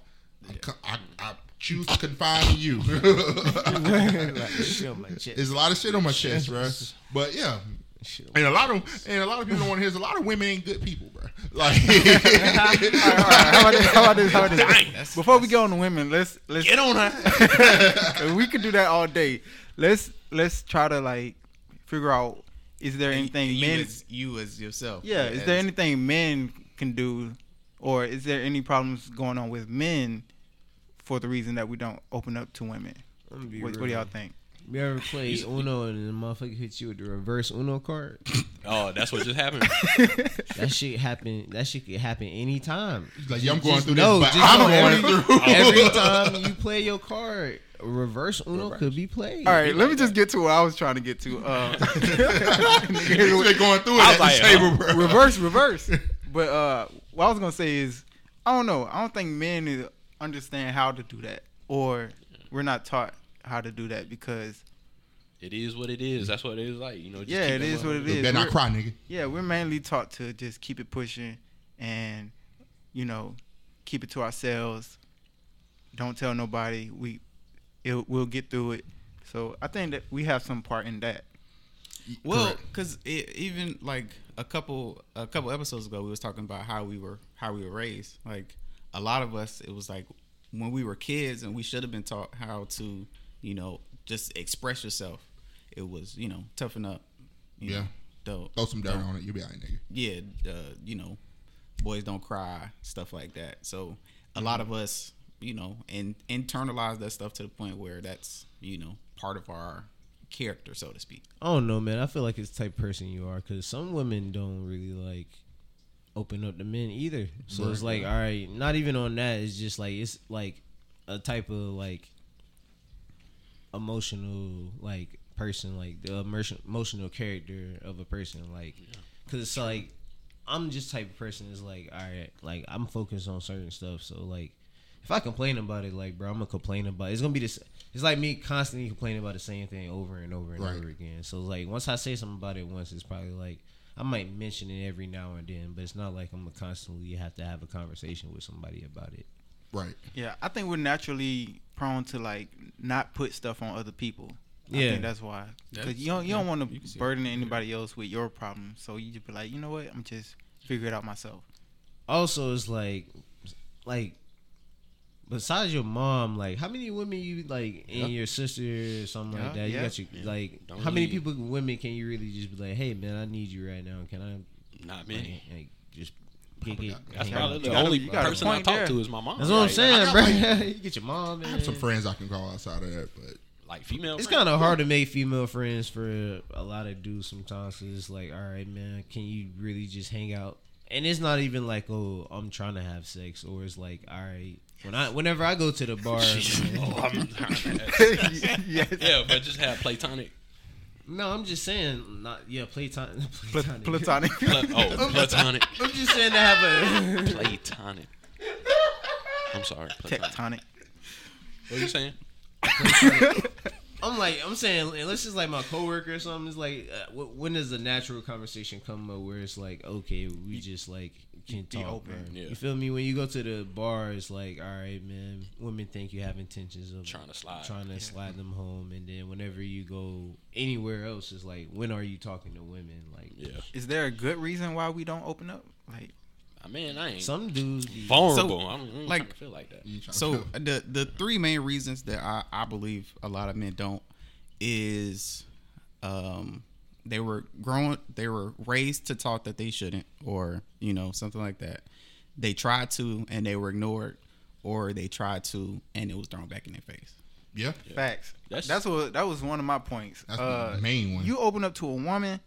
I'm co- I, I choose to confine in you. *laughs* *laughs* like, shit on my chest. There's a lot of shit on my chest, bro. But yeah. Shit And a lot of and a lot of people don't want to hear. this. A lot of women ain't good people, bro. *laughs* Like, how about this? How about this? How about this? Before we go on to women, let's let's Get on her. *laughs* we could do that all day. Let's let's try to like figure out is there anything you men as you as yourself. Yeah, is there anything men can do or is there any problems going on with men for the reason that we don't open up to women? I'm gonna be What, what do y'all think? You ever play Uno and the motherfucker hits you with the reverse Uno card? *laughs* Oh, that's what just happened. That shit happen. That shit could happen anytime. like, yeah, I'm going Just through know, this, but I'm going every- through. Every *laughs* time you play your card, reverse Uno could be played. All right, let me just get to what I was trying to get to. Uh, *laughs* Niggas been going through it I at was the like, table, bro. reverse, reverse. But uh, what I was gonna say is, I don't know. I don't think men understand how to do that, or we're not taught how to do that because It is what it is. That's what it is like. You know. Just Yeah, keep it what it is. motherfucker- is. You better not We're- cry, nigga. yeah, we're mainly taught to just keep it pushing and you know keep it to ourselves. Don't tell nobody. We it, we'll get through it. So I think that we have some part in that. Well, because even like a couple a couple episodes ago, we was talking about how we were how we were raised. Like a lot of us, it was like when we were kids, and we should have been taught how to, you know, just express yourself. It was you know toughen up. You Yeah. Know, don't, Throw some dirt don't- on it. You'll be alright, nigga. yeah, uh, you know, boys don't cry, stuff like that. So a lot of us, you know, and internalize that stuff to the point where that's, you know, part of our character, so to speak. I don't know, man. I feel like it's the type of person you are because some women don't really like open up to men either. So it's like, all right, not even on that. It's just like it's like a type of like emotional like person, like the emotion, emotional character of a person, like because it's like I'm just type of person is like, all right, like I'm focused on certain stuff. So like if I complain about it, like bro, I'm gonna complain about it. It's gonna be this. It's like me constantly complaining about the same thing over and over and Right. over again. So like once I say something about it once, it's probably like I might mention it every now and then, but it's not like I'm gonna constantly have to have a conversation with somebody about it. Right. Yeah, I think we're naturally prone to like not put stuff on other people. Yeah, I Yeah. think that's why. Because you don't you don't want to can see it. burden anybody else with your problems. So you just be like, you know what? I'm just figure it out myself. Also, it's like, like, besides your mom, like, how many women you like, and Yeah. your sister or something like that? You yeah. got your Yeah. like, Don't how many need- people, women, can you really just be like, hey man, I need you right now? Can I, Not like, many. like, just kick it? That's probably the gotta- only you got person I talk there. to is my mom. That's what I'm saying, bro. *laughs* you get your mom. I have some friends I can call outside of that, but Like female. It's kind of hard to make female friends for a lot of dudes sometimes. 'cause it's like, all right, man, can you really just hang out? And it's not even like, oh, I'm trying to have sex, or it's like, all right, when I, whenever I go to the bar, *laughs* Oh, I'm- *laughs* yes. yeah, but just have platonic. No, I'm just saying, not yeah, playtime, *laughs* Pla- platonic. Platonic. *laughs* Pla- oh, platonic. I'm just saying to have a. Platonic. I'm sorry. Platonic. Tectonic. What are you saying? *laughs* I'm like, I'm saying, unless it's like my coworker or something. It's like, uh, when does the natural conversation come up where it's like, okay, we just like can be talk. open. Yeah. You feel me? When you go to the bar, it's like, all right, man. Women think you have intentions of Trying to slide. trying to slide them home, and then whenever you go anywhere else, it's like, when are you talking to women? Like, Yeah. Is there a good reason why we don't open up? Like, I mean, I ain't some dudes be vulnerable. So, I'm, I'm like- like, feel like that. you trying to So the the three main reasons that I, I believe a lot of men don't is um they were grown they were raised to talk that they shouldn't or you know something like that. They tried to and they were ignored or they tried to and it was thrown back in their face. yeah, facts. That's- That's, what that was one of my points. that's uh, the main one. You open up to a woman,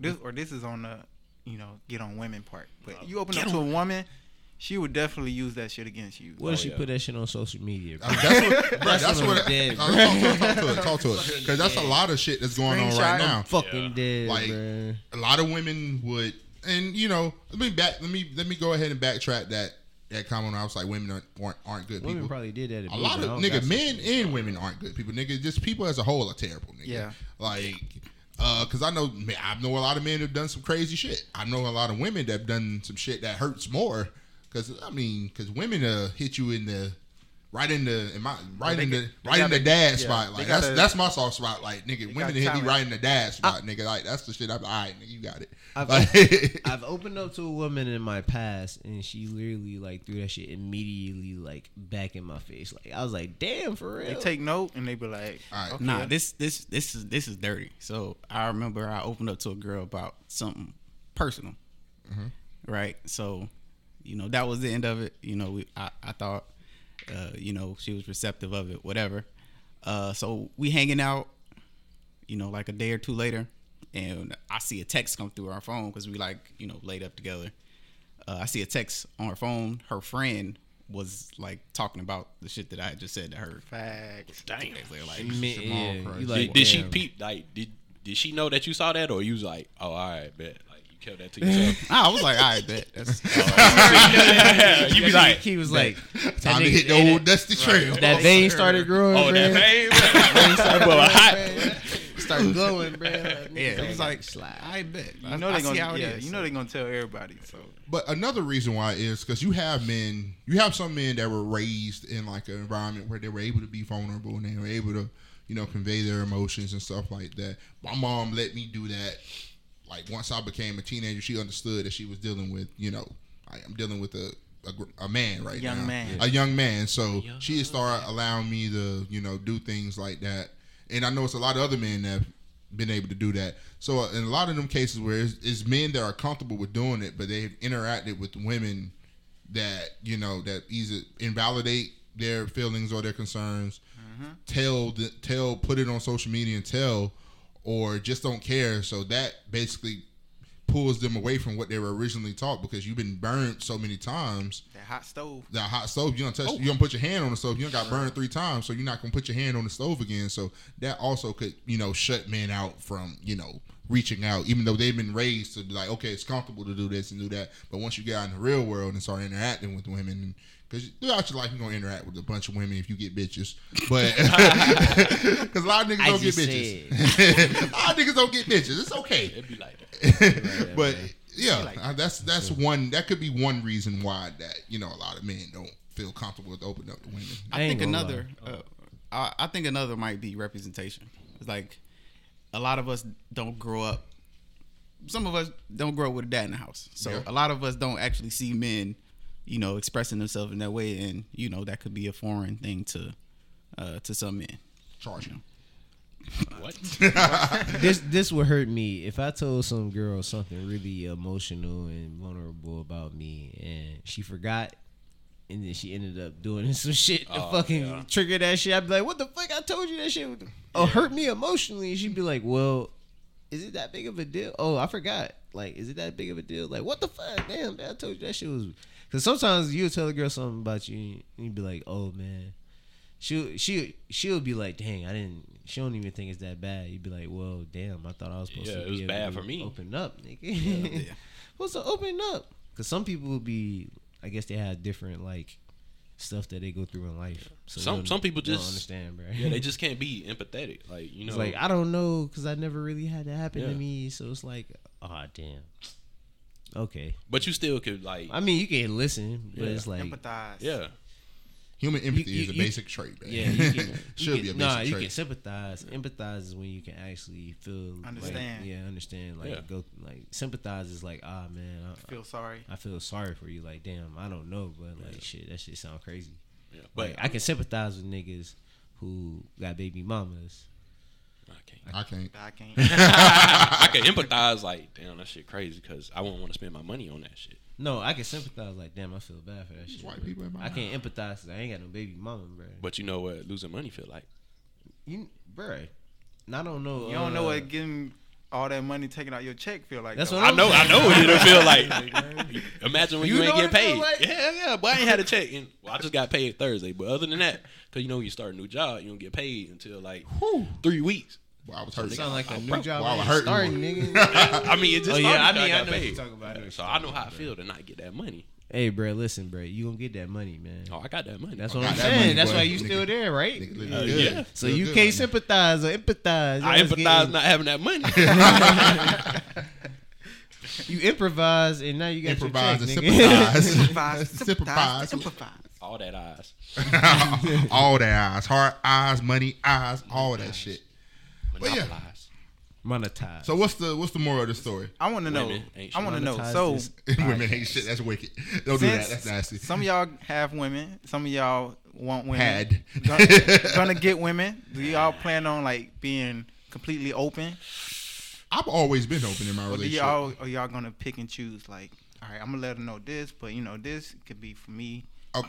this or this is on the you know get on women part. But you open up to a woman, she would definitely use that shit against you. What if Oh, she yeah. put that shit on social media? bro? I mean, that's what, bro, That's that's what what. I'm uh, bro. talk, to it, talk to it. Talk to it. Because *laughs* that's a lot of shit that's going on Screenshot right them. now. Fucking Yeah. dead, Like, bro. A lot of women would, and you know, let me back. Let me let me go ahead and backtrack that that comment. I was like, women aren't aren't, aren't good Women people. probably did that. A lot of nigga men and women aren't good people. Nigga, just people as a whole are terrible. Nigga. Yeah. Like, uh, cause I know I know a lot of men have done some crazy shit. I know a lot of women that have done some shit that hurts more. Cause I mean, cause women uh hit you in the right in the in my right they in the got- they right in the gotta- dad yeah, spot. Like gotta- that's that's my soft spot. Like nigga, women got hit me right in the dad spot. nigga, like that's the shit. I'm all right, nigga, you got it. I've, Like, *laughs* I've opened up to a woman in my past, and she literally like threw that shit immediately like back in my face. Like I was like, "Damn, for real." They take note and they be like, All right. okay. Nah, this this this is this is dirty. So I remember I opened up to a girl about something personal, right? So, you know, that was the end of it. You know, we I, I thought, uh, you know, she was receptive of it, whatever. Uh, so we hanging out, you know, like a day or two later, and I see a text come through our phone because we like you know laid up together. Uh, I see a text on her phone. Her friend was like talking about the shit that I had just said to her. facts. Damn. Basically, like, Me- Jamal yeah, Did- like, did, did she peep? Like, did did she know that you saw that, or you was like, oh, all right, bet. Like, you kept that to yourself. *laughs* I was like, I bet. That's, *laughs* oh, you be like, he was like, Time to hit the old dusty trail. That, that vein started growing. oh, that bruh. fame. that boy hot. started glowing, bro. *laughs* yeah, it was like. I bet. You know they're gonna yeah, you know they gonna tell everybody. So But another reason why is because you have men, you have some men that were raised in like an environment where they were able to be vulnerable and they were able to, you know, convey their emotions and stuff like that. My mom let me do that. Like once I became a teenager, she understood that she was dealing with, you know, I am dealing with a a, a man right Young now, man. a young man. So she started allowing me to, you know, do things like that. And I know it's a lot of other men that have been able to do that. So in a lot of them cases where it's, it's men that are comfortable with doing it, but they've interacted with women that you know that either invalidate their feelings or their concerns, mm-hmm. tell the, tell put it on social media and tell, or just don't care. So that basically pulls them away from what they were originally taught because you've been burned so many times. That hot stove. That hot stove, you don't touch. Oh. You don't put your hand on the stove. You don't got burned three times, so you're not gonna put your hand on the stove again. So that also could, you know, shut men out from, you know, reaching out, even though they've been raised to be like, okay, it's comfortable to do this and do that. But once you get out in the real world and start interacting with women, because throughout your life you're gonna interact with a bunch of women if you get bitches, but *laughs* because a lot of niggas I don't get just bitches. *laughs* a lot of niggas don't get bitches. It's okay. It'd be like that. *laughs* but yeah, like uh, that's that's one that could be one reason why that you know a lot of men don't feel comfortable with opening up to women. I, I think another. Uh, I, I think another might be representation. It's like a lot of us don't grow up. Some of us don't grow up with a dad in the house, so Yeah. a lot of us don't actually see men, you know, expressing themselves in that way, and you know that could be a foreign thing to, uh, to some men. Charge him. What? *laughs* this this would hurt me if I told some girl something really emotional and vulnerable about me, and she forgot, and then she ended up doing *laughs* some shit to Oh, fucking yeah. trigger that shit. I'd be like, "What the fuck? I told you that shit would oh, hurt me emotionally." And she'd be like, "Well, is it that big of a deal? Oh, I forgot. Like, is it that big of a deal? Like, what the fuck? Damn, man, I told you that shit was." Because sometimes you'll tell a girl something about you, and you'd be like, "Oh man." She she she'll be like, dang, I didn't. She don't even think it's that bad. You'd be like, well, damn, I thought I was supposed Yeah, to. it be was bad for me. Open up, nigga. yeah. *laughs* Supposed to open up, because some people will be. I guess they have different like stuff that they go through in life. So Some- some people they don't just- understand, bro. Yeah, they *laughs* just can't be empathetic. Like you know, it's like I don't know because I never really had that happen Yeah. to me. So it's like, oh damn. Okay, but you still could like, I mean you can listen, but Yeah. it's like Empathize. yeah, Human empathy you- is a you- basic trait. Man. Yeah, you can. *laughs* should you be a can, basic nah, you trait. can sympathize. Empathize is when you can actually feel, like- Understand. yeah, understand. Like Yeah. go, like sympathize is like, ah, man, I, Feel sorry. I feel sorry for you. Like, damn, I don't know, but like, shit, that shit sound crazy. yeah. But But I can sympathize with niggas who got baby mamas. I can't. I can't. I can't. *laughs* *laughs* I can empathize. Like, damn, that shit crazy because I wouldn't want to spend my money on that shit. No, I can sympathize. Like, damn, I feel bad for that These shit. white people in my I can't empathize because I ain't got no baby mama, bro. But you know what losing money feel like? You, bro, I don't know. You don't know uh, what getting all that money taken out your check feel like. That's though. what I know, I know what it'll feel like. like. *laughs* Imagine when You you, know ain't what get it feel paid. like? Yeah, yeah. But I ain't had a check. And, well, I just got paid Thursday. But other than that, because you know when you start a new job, you don't get paid until like three weeks. Well, I was hurting. Sound like a new Bro, job. wow, ain't it hurt starting, nigga. *laughs* I mean, it just Oh, yeah, I mean, I got know what paid. you're talking about. I know what So I know how I feel to not get that money. Hey, bro, listen, bro, you gonna get that money, man. Oh, I got that money. That's what I'm that saying. money, That's boy. why you Nigga- still there, right? Nigga looking Uh, good. yeah. So you good can't right sympathize or empathize. I empathize getting- not having that money. *laughs* You improvise and now you got Improvise your check, nigga. sympathize. Sympathize. Sympathize. *laughs* Sympathize. Sympathize. All that eyes. all that eyes, heart eyes, money eyes, all that shit. But yeah. Monopolize. Monetize. So what's the what's the moral of the story? I want to know. I want to know. So *laughs* women hate shit. That's wicked. Don't do that. That's nasty. some of y'all have women, some of y'all want women. Had. gonna, *laughs* gonna get women. Do y'all plan on like being completely open, I've always been open in my relationship. y'all are y'all gonna pick and choose? Like, all right, I'm gonna let her know this, but you know this could be for me. Okay,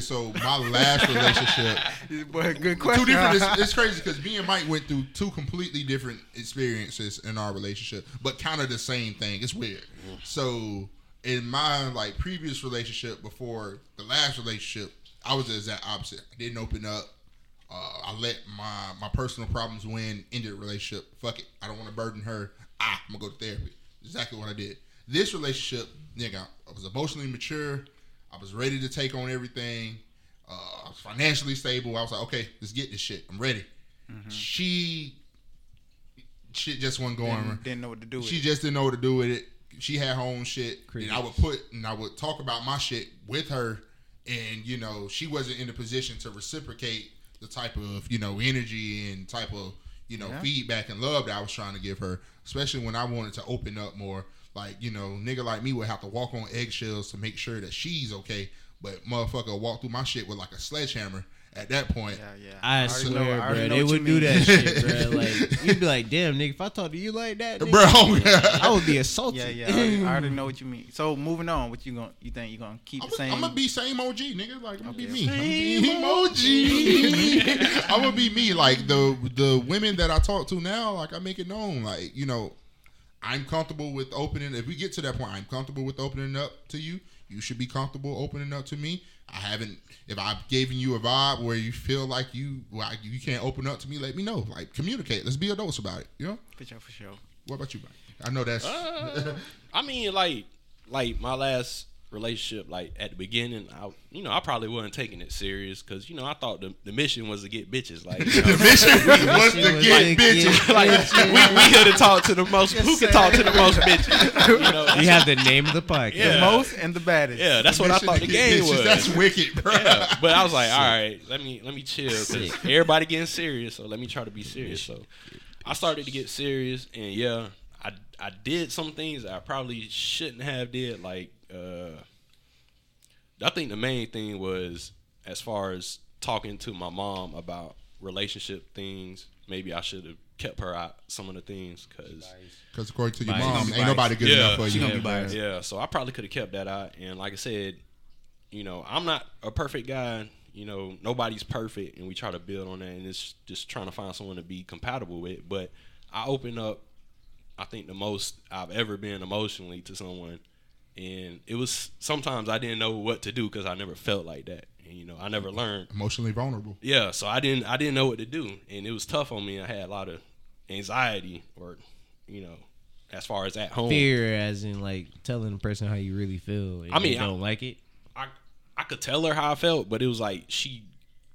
so my last relationship, *laughs* But good two different. It's, *laughs* it's crazy because me and Mike went through two completely different experiences in our relationship, but kind of the same thing. It's weird. So in my like previous relationship before the last relationship, I was the exact opposite. I didn't open up. Uh, I let my my personal problems win. Ended the relationship. Fuck it. I don't want to burden her. Ah, I'm gonna go to therapy. Exactly what I did. This relationship, nigga, I was emotionally mature. I was ready to take on everything. Uh, I was financially stable. I was like, okay, let's get this shit. I'm ready. She, shit just wasn't going. didn't, didn't know what to do with She just didn't know what to do with it. She had her own shit, Crickets. and I would put and I would talk about my shit with her, and you know she wasn't in a position to reciprocate the type of you know energy and type of you know Yeah. feedback and love that I was trying to give her, especially when I wanted to open up more. Like you know, nigga like me would have to walk on eggshells to make sure that she's okay, but motherfucker walk through my shit with like a sledgehammer. At that point, Yeah, yeah. I already swear, know- bro, know they would you do that shit, bro. *laughs* Like you'd be like, "Damn, nigga, if I talk to you like that, nigga, oh, bro. I would be assaulted." Yeah, yeah. I already, I already know *laughs* what you mean. So moving on, what you going to you think you gonna keep saying? I'm the same? gonna be same OG, nigga. Like I'm gonna be me. I'm gonna be OG. I'm gonna be me. Like the the women that I talk to now, like I make it known. Like you know, I'm comfortable with opening. If we get to that point, I'm comfortable with opening up to you. You should be comfortable opening up to me. I haven't. If I've given you a vibe where you feel like you like you can't open up to me, let me know. Like communicate. Let's be adults about it. You know. For sure, for sure. What about you, Mike? I know that's. Uh, I mean, like, like my last relationship, like at the beginning, I, you know, I probably wasn't taking it serious because you know I thought the, the mission was to get bitches. Like, you *laughs* know, mission was to get to bitches. like we, we here to talk to the most. who can talk to the most bitches? You know, You have the name of the podcast. Yeah. The most and the baddest. yeah, that's what I thought the game bitches. was. That's wicked, bro. yeah, but I was like, all right, let me let me chill because everybody getting serious, so let me try to be serious. So I started to get serious, and yeah, I I did some things I probably shouldn't have did. Like, uh, I think the main thing was as far as talking to my mom about relationship things. Maybe I should have kept her out some of the things because Because according to your Biased. mom, Gonna ain't nobody good Yeah. enough for She you. gonna be Yeah, biased. yeah, so I probably could have kept that out. And like I said, you know, I'm not a perfect guy. You know, nobody's perfect, and we try to build on that. And it's just trying to find someone to be compatible with. But I open up, I think the most I've ever been emotionally to someone, and it was sometimes I didn't know what to do because I never felt like that. And you know, I never learned. Emotionally vulnerable. Yeah, so I didn't I didn't know what to do, and it was tough on me. I had a lot of anxiety, or you know, as far as at home. Fear, as in like telling the person how you really feel. And I mean, you don't like it. I I could tell her how I felt, but it was like she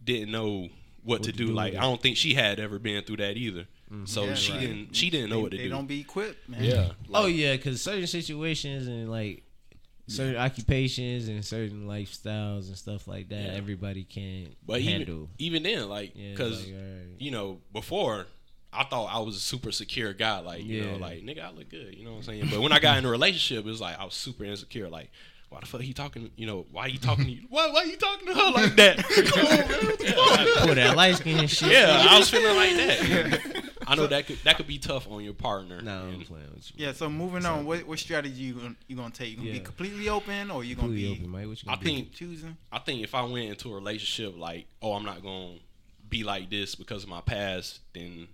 didn't know what, to to do. do Like I don't think she had ever been through that either. Mm-hmm. So Yeah, she right. didn't she didn't know They, what to they do. They don't be equipped, man. yeah. oh yeah, because certain situations and like certain occupations and certain lifestyles and stuff like that, Yeah. everybody can But handle. even even then, like Yeah, because like, alright. you know before. I thought I was a super secure guy, like you know, like nigga, I look good, you know what I'm saying. But when I got in a relationship, it was like I was super insecure. Like, why the fuck he talking? You know, why he talking to you? Why why you talking to her like that? *laughs* Come on, man. What the *laughs* fuck? Pull that light skin and shit. Yeah, I was feeling like that. *laughs* I know that could that could be tough on your partner. No, I'm playing with you. Yeah, so moving on, what, what strategy you gonna, you gonna take? You gonna Yeah. be completely open, or you gonna Completely be open, Mike. What you I gonna do? think choosing? I think if I went into a relationship like, oh, I'm not gonna be like this because of my past, then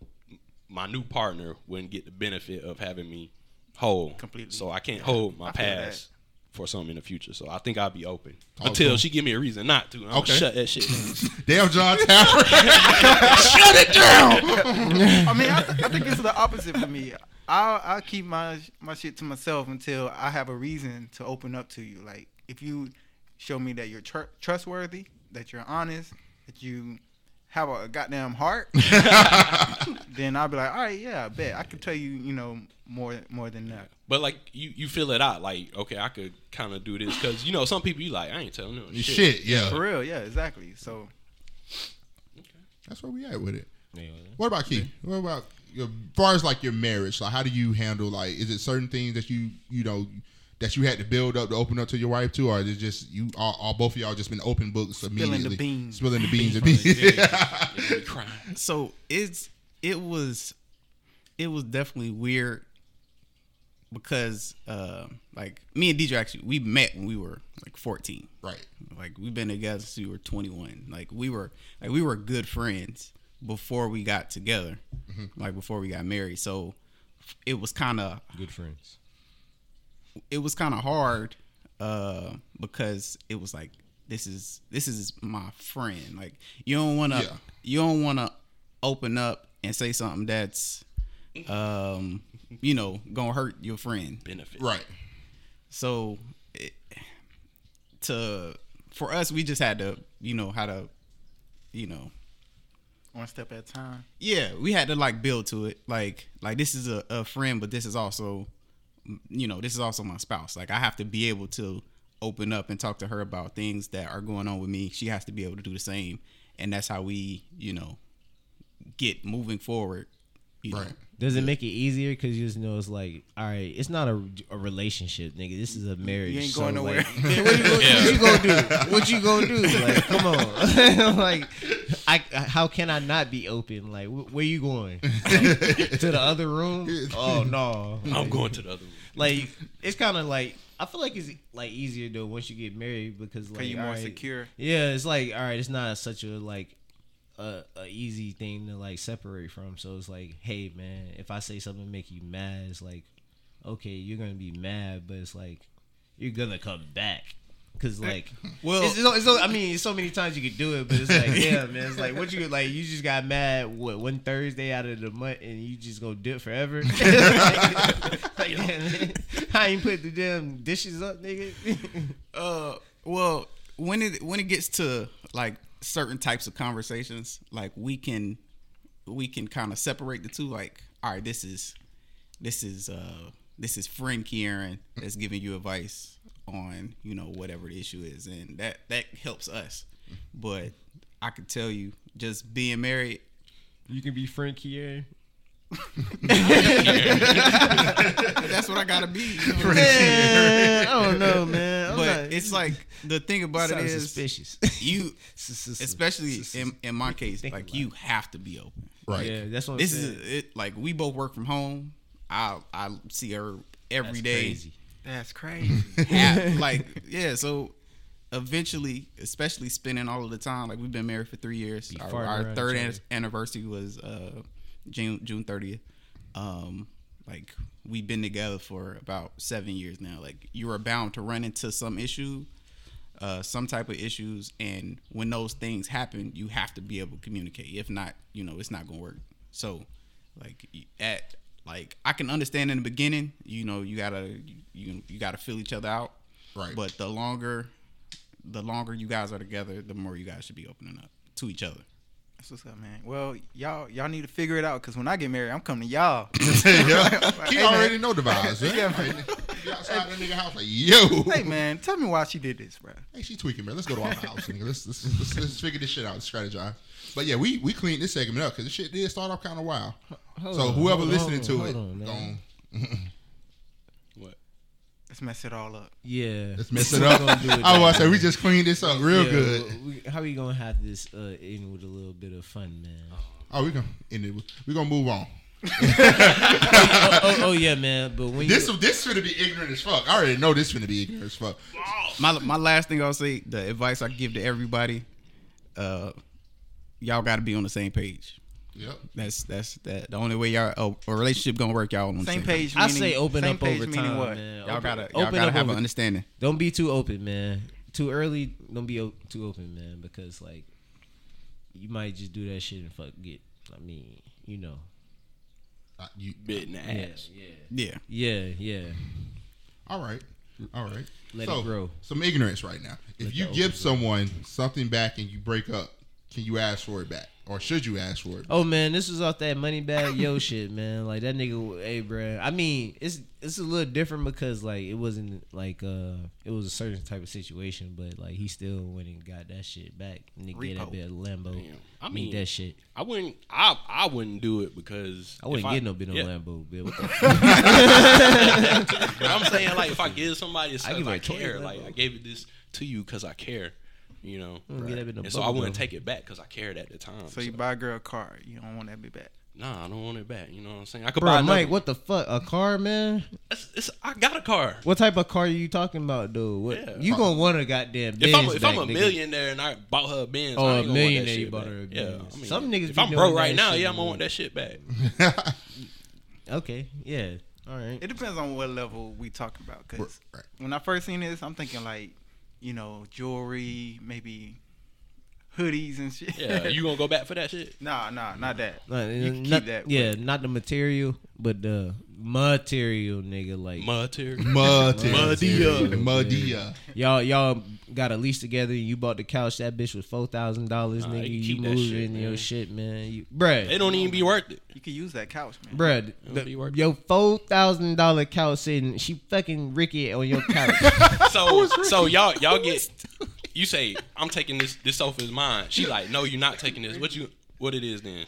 my new partner wouldn't get the benefit of having me whole. Completely. So I can't hold my I feel that. past for something in the future. So I think I'll be open Oh, until cool. she give me a reason not to. I'm Okay. shut that shit down. *laughs* Damn, John Tapper. *laughs* Shut it down. I mean, I, I think it's the opposite for me. I'll I'll keep my my shit to myself until I have a reason to open up to you. Like if you show me that you're tr- trustworthy, that you're honest, that you have a goddamn heart, *laughs* then I'll be like, all right, yeah, I bet I can tell you, you know, more more than that. But like you, you feel it out. Like okay, I could kind of do this because you know some people you like I ain't telling no shit. Shit, yeah. For real, yeah, exactly. So That's where we at with it. Yeah. What about Key? What about your, as far as like your marriage? Like, how do you handle like? Is it certain things that you you know that you had to build up to open up to your wife too, or is it just you all, all both of y'all just been open books Spilling the immediately, beans. spilling the beans, From *laughs* the immediately? day, they *laughs* be crying. so it's it was it was definitely weird because uh like me and DJ actually we met when we were like 14 right. like we've been together since we were 21 like we were like we were good friends before we got together like before we got married so it was kind of Good friends. It was kind of hard uh because it was like this is this is my friend like you don't want to Yeah. you don't want to open up and say something that's um you know gonna hurt your friend benefit. Right. so it, to for us we just had to you know how to you know one step at a time. yeah we had to like build to it like like this is a, a friend but this is also you know this is also my spouse like i have to be able to open up and talk to her about things that are going on with me she has to be able to do the same and that's how we you know get moving forward you know. Right. Does it make it easier? Because you just know it's like, all right, it's not a, a relationship, nigga. This is a marriage. You ain't so, going nowhere. Like, *laughs* what, you gonna, what you gonna do? What you gonna do? Like, come on. *laughs* like, I how can I not be open? Like, wh- where you going? *laughs* to the other room? Oh no. I'm going to the other room. Like, it's kind of like I feel like it's like easier though once you get married because like you're more all right, secure. yeah, it's like all right, it's not such a like a, a easy thing to like separate from. So it's like, hey man, if I say something make you mad, it's like okay, you're gonna be mad, but it's like you're gonna come back. Cause like, *laughs* Well- it's, it's, it's, I mean, so many times you could do it, but it's like, *laughs* yeah, man, it's like what you like. You just got mad what one Thursday out of the month, and you just gonna dip forever. *laughs* like, like, man, how you put the damn dishes up, nigga? Uh, well, when it when it gets to like certain types of conversations, like we can we can kind of separate the two. Like, all right, this is this is uh this is friend Kieran that's giving you advice on you know whatever the issue is, and that that helps us. But I can tell you, just being married, You can be Frank here. *laughs* that's what I gotta be. you know? Man, I don't know, man. I'm but not- it's like the thing about it is suspicious. you, *laughs* especially in, in my case, like about you have to be open. Right. Yeah, that's what I'm This saying. is it. Like we both work from home. I I see her every That's day. crazy. That's crazy. *laughs* Half- like *laughs* yeah. So eventually, especially spending all of the time, like we've been married for three years. Be Our, our third an- anniversary was uh June June thirtieth. Um, like we've been together for about seven years now. Like you are bound to run into some issue. Uh, some type of issues, and when those things happen, you have to be able to communicate. If not, you know, it's not gonna work. So, like at like I can understand in the beginning, you know, you gotta you you gotta feel each other out. Right. But the longer the longer you guys are together, the more you guys should be opening up to each other. That's what's up, man. Well, y'all y'all need to figure it out because when I get married, I'm coming to y'all. yeah. *laughs* He Hey, man. already know the vibes, man. *laughs* Yeah, man. *laughs* He outside that nigga house like, yo. hey, man, tell me why she did this, bro. Hey, she tweaking, man. Let's go to our house, nigga. Let's let's, let's, let's figure this shit out, strategize. But yeah, we we cleaned this segment up because this shit did start off kind of wild. Hold so on, whoever hold listening on, to hold it, on, man. gon- *laughs* What? Let's mess it all up. Yeah. let's mess *laughs* it up. it *laughs* I that was say we just cleaned this up real Yeah, good. well, we- how we gonna have this uh, in with a little bit of fun, man? Oh, we gonna end it. We gonna move on. oh, oh, oh, yeah, man. But when This you, this gonna be ignorant as fuck. I already know this gonna be ignorant as fuck. My my last thing I'll say, the advice I give to everybody, uh, y'all got to be on the same page. Yep. That's that's that. The only way y'all a, a relationship gonna work, y'all on the Same same page. I say open same up page over meaning time, what? man. Y'all Open- gotta y'all open gotta up have over- an understanding. Don't be too open, man. Too early. Don't be o- too open, man, because like you might just do that shit and fuck get. I mean, you know. Uh, you, Bit in the Yeah, ass. yeah, Yeah. yeah, yeah. all right. All right. Let so, it grow. Some ignorance right now. If Let you give open someone something back and you break up, can you ask for it back, or should you ask for it? Oh man, this was off that money bag yo *laughs* shit, man. Like that nigga, hey, bruh. I mean, it's it's a little different because like it wasn't like uh it was a certain type of situation, but like he still went and got that shit back. Nigga get that bit of Lambo. Damn. I mean, that shit. I wouldn't. I I wouldn't do it because I wouldn't if get no bit of yeah. Lambo, bill. What the *laughs* But I'm saying like if I give somebody I something give I, her care, Lambo. like I gave it this to you because I care, you know. Don't get that bit no And so I wouldn't take it back because I cared at the time. So you buy a girl a car, you don't want that be back. Nah, I don't want it back. You know what I'm saying? I could Bro, buy Mike, one. what the fuck? A car, man? It's, it's, I got a car. What type of car are you talking about, dude? What Yeah. you gonna want a goddamn Benz If I'm, if back, I'm a nigga. millionaire and I bought her a Benz, Oh, I a ain't gonna want that millionaire, you shit bought back. her a Yeah, Benz. I mean, Some niggas If be I'm broke right now, yeah, I'm gonna want that shit back. Okay, yeah, all right. It depends on what level we talking about. Cause Right. when I first seen this, I'm thinking like, you know, jewelry, maybe hoodies and shit. Yeah, you gonna go back for that shit? *laughs* nah, nah, not that. Not, You can not- keep that. Yeah, not the material, but the material, nigga. Like Material. *laughs* material, Muddy-uh. Muddy-uh. y'all, y'all got a lease together. You bought the couch. That bitch was four thousand dollars, Nah, nigga. you You, moving shit, your man. shit, man. You, bruh, It don't even be worth it. You can use that couch, man. bruh. It'll be The, worth your four thousand dollar couch sitting. She fucking Ricky on your *laughs* couch. So so y'all y'all get you say I'm taking this this sofa is mine. She like no you're not taking this. What you what it is then?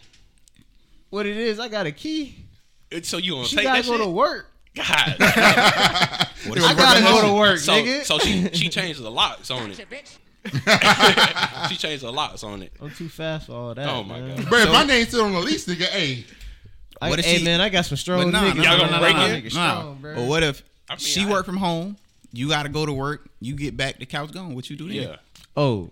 what it is? I got a key. It- So you gonna She take gotta that go shit? to work. God. *laughs* I gotta go to work, so nigga. so she she changed the locks on it. *laughs* she changed the locks on it. I'm too fast for all that. Oh, my man. God. Bro, if my name's still on the lease, nigga, hey, I, What if hey she- man, I got some strong nah, niggas. nah, Y'all nah, gonna nah, break nah, it? Nah. strong, bro. But what if I mean, she I- work from home? You got to go to work. You get back, the couch gone. What you do then? Yeah. Oh,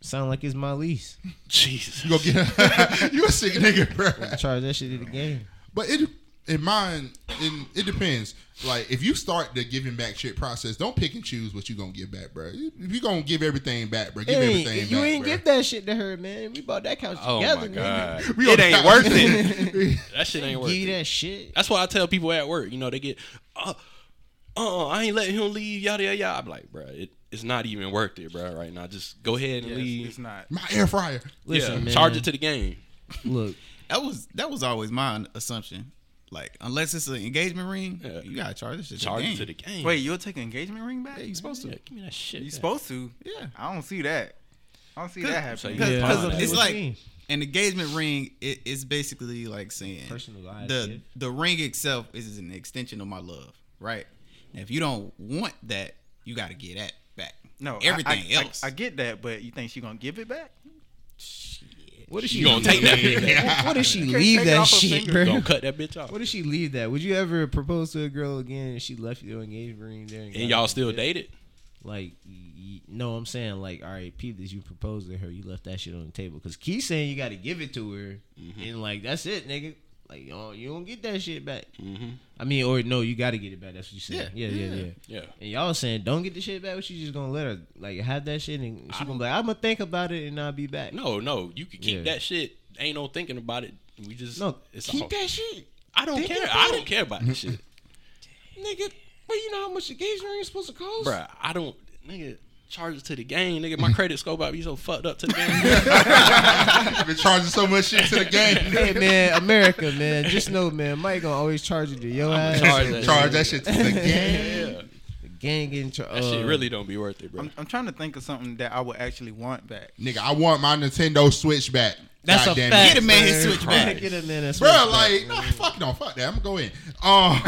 sound like it's my lease. *laughs* Jesus. you go get you a sick nigga, bro. Charge that shit to the game. But it in mine, and it depends. Like if you start the giving back shit process, don't pick and choose what you gonna give back, bro. If you gonna give everything back, bro, give Hey, everything you back. ain't bro. give that shit to her, man. We bought that couch Oh together, my man. god, We it ain't couch. worth it. That shit ain't worth Give it. that shit. That's why I tell people at work, you know, they get, uh, uh, I ain't letting him leave, yada yada yada. I'm like, bro, it, it's not even worth it, bro. Right now, just go ahead and Yes, leave. it's not. My air fryer. Listen, yeah, man. charge it to the game. Look, That was that was always my assumption. Like unless it's an engagement ring, Yeah. you gotta charge this shit. Charge to it the to game. the game. Wait, you'll take an engagement ring back? Yeah, you supposed to. yeah, give me that shit. You supposed to? Yeah. I don't see that. I don't see that so happening. you- Because Yeah. it's like mean? an engagement ring. It, it's basically like saying Personalized the gift. the ring itself is an extension of my love, right? And if you don't want that, you got to get that back. No, everything I, I- else. I, get that, but you think she gonna give it back? What if she *laughs* You gonna take that bitch? What if she leave that shit, finger. bro? Gonna cut that bitch off. What if she leave that? Would you ever propose to a girl again and she left your engagement ring there? And y'all still dated? Like, y- y- no, I'm saying like, all right, Pete, this you proposed to her, you left that shit on the table because Key saying you got to give it to her, Mm-hmm. and like that's it, nigga. Like, you don't, you don't get that shit back. Mm-hmm. I mean, or no, you got to get it back. That's what you said. Yeah, yeah, yeah. Yeah. And y'all saying don't get the shit back, but you just gonna let her like have that shit and she gonna be like, I'm gonna think about it and I'll be back. No, no, you can keep Yeah. that shit. Ain't no thinking about it. We just no, It's keep all- that shit, I don't Think care. I don't care about this *laughs* shit, nigga. But you know how much engagement ring is supposed to cost, Bruh, I don't, nigga. Charge it to the game, nigga. My credit score about to be so fucked up to the game. *laughs* I've been charging so much shit to the game. *laughs* Hey man, America, man. Just know, man, Mike gonna always charge you to your ass. charge that Charge that shit to the *laughs* game. yeah, The gang getting charged. that shit really don't be worth it, bro. I'm, I'm trying to think of something that I would actually want back. Nigga, I want my Nintendo Switch back. That's God a damn fact. it. Get a man his sir. Switch back. Get a man his Bro, switch back, like, man. no, fuck no, fuck that. I'm gonna go in. Um,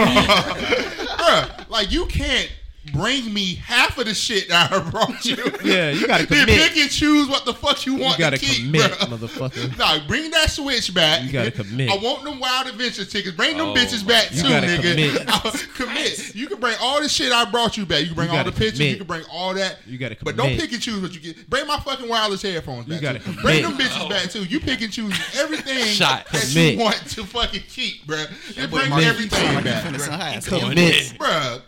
bro, like, you can't bring me half of the shit that I brought you. *laughs* Yeah, you gotta commit. Then pick and choose what the fuck you want You gotta to keep, commit, bro. motherfucker. *laughs* Nah, bring that Switch back. You gotta commit. I want them Wild Adventure tickets. Bring them Oh bitches back You too, gotta nigga. commit. *laughs* commit. You can bring all the shit I brought you back. You can bring You all the gotta pictures. You can bring all that. You gotta commit. But don't pick and choose what you get. Bring my fucking wireless headphones back. gotta too. commit. Bring them bitches back too. You pick and choose everything Shot. that Commit. you want to fucking keep, bro. And bring Mark, everything back, finna bruh. some high. Commit. Bruh,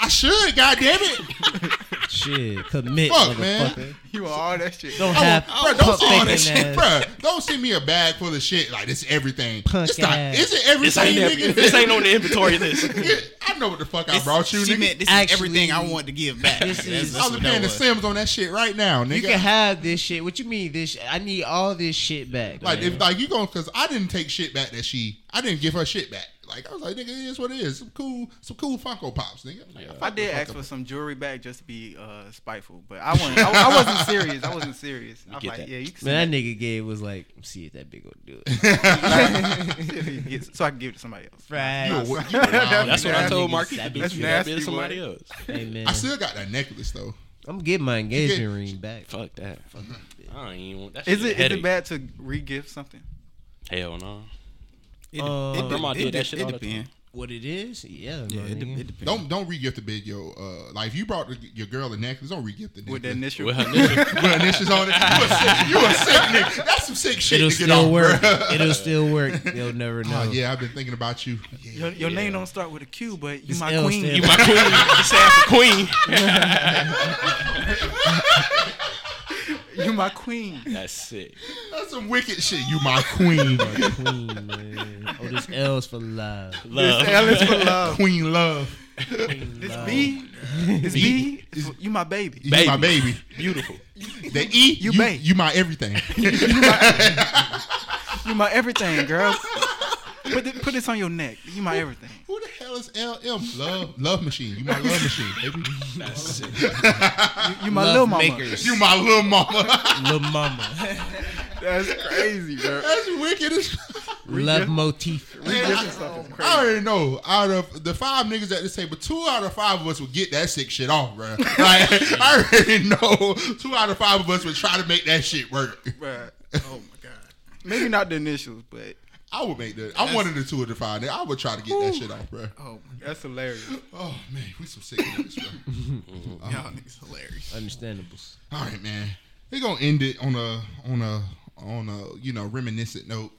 I should, goddamn it. Shit, commit, Fuck, man. motherfucker. You want all that shit. Don't I have want, bro, don't pump send all that faking shit, ass. bro. Don't send me a bag full of shit like this. Everything. Punk it's not. ass. Is it This everything, ain't, nigga? this ain't on the inventory *laughs* list. I know what the fuck I brought you, she nigga. meant this Actually, is everything I want to give back. this is- I was what paying that the was. Sims on that shit right now, nigga. You can have this shit. What you mean this? Shit? I need all this shit back. like man. if like you going because I didn't take shit back that she I didn't give her shit back. Like I was like, nigga, it is what it is. Some cool, some cool Funko Pops, nigga. Like, Yeah. fuck I did ask fuck for some jewelry back just to be uh, spiteful, but I wasn't. I, I wasn't *laughs* serious. I wasn't serious. I was get like, that. yeah, you can man, send that nigga gave was like, see if that big will do it. that. See if you can get- so I can give it to somebody else. Right. You a- *laughs* you a wild That's what. I told nigga Marquis to savage. do. That's Shit, that nasty, bit somebody else. Hey man, I still got that necklace though. I'm getting my engagement get- ring back. Fuck that. Fuck that. I don't even want that. Is shit a it is it bad to re-gift something? Hell no. It, Uh, it, Grandma it, did it, that shit it all the time. What it is? Yeah, Yeah, it, de- it depends. Don't don't re-gift the big yo. Uh, like if you brought the, your girl a necklace, don't re-gift the necklace. With the initial. With her initial- *laughs* With initials on it. You a sick, you a sick nigga. That's some sick shit It'll to get still off, work. bruh. It'll still work. You'll never *laughs* know. Oh yeah, I've been thinking about you. Yeah. Your, your Yeah. name don't start with a Q, but you This my L queen. stand You my queen. *laughs* You stand queen. You my queen. That's sick. That's some wicked shit. You my queen. Queen, man. Oh, this L's for love. Love. L is for *laughs* love. queen love. This B, this B, is- you my baby. You my baby. Beautiful. The E, You you, babe. *laughs* you my everything. You my everything, girl. Put it, put this on your neck. You my everything. Who the hell is LM? Love, love machine. You my love machine, baby. *laughs* That's sick. You, you my Love little mama. makers. You my little mama. *laughs* Lil mama. *laughs* That's crazy, bro. That's wicked as. Love motif. Re-gifting stuff is I already know. Out of the five niggas at this table, two out of five of us would get that sick shit off, bro. Like I already know. Two out of five of us would try to make that shit work. Bruh. Oh my god. Maybe not the initials, but I would make that. I'm one of the two of the five. I would try to get that shit off, bro. oh, that's hilarious. Oh man, we some sick niggas, bro. *laughs* Y'all niggas hilarious. Understandables. All right, man. We're gonna end it on a on a on a you know reminiscent note.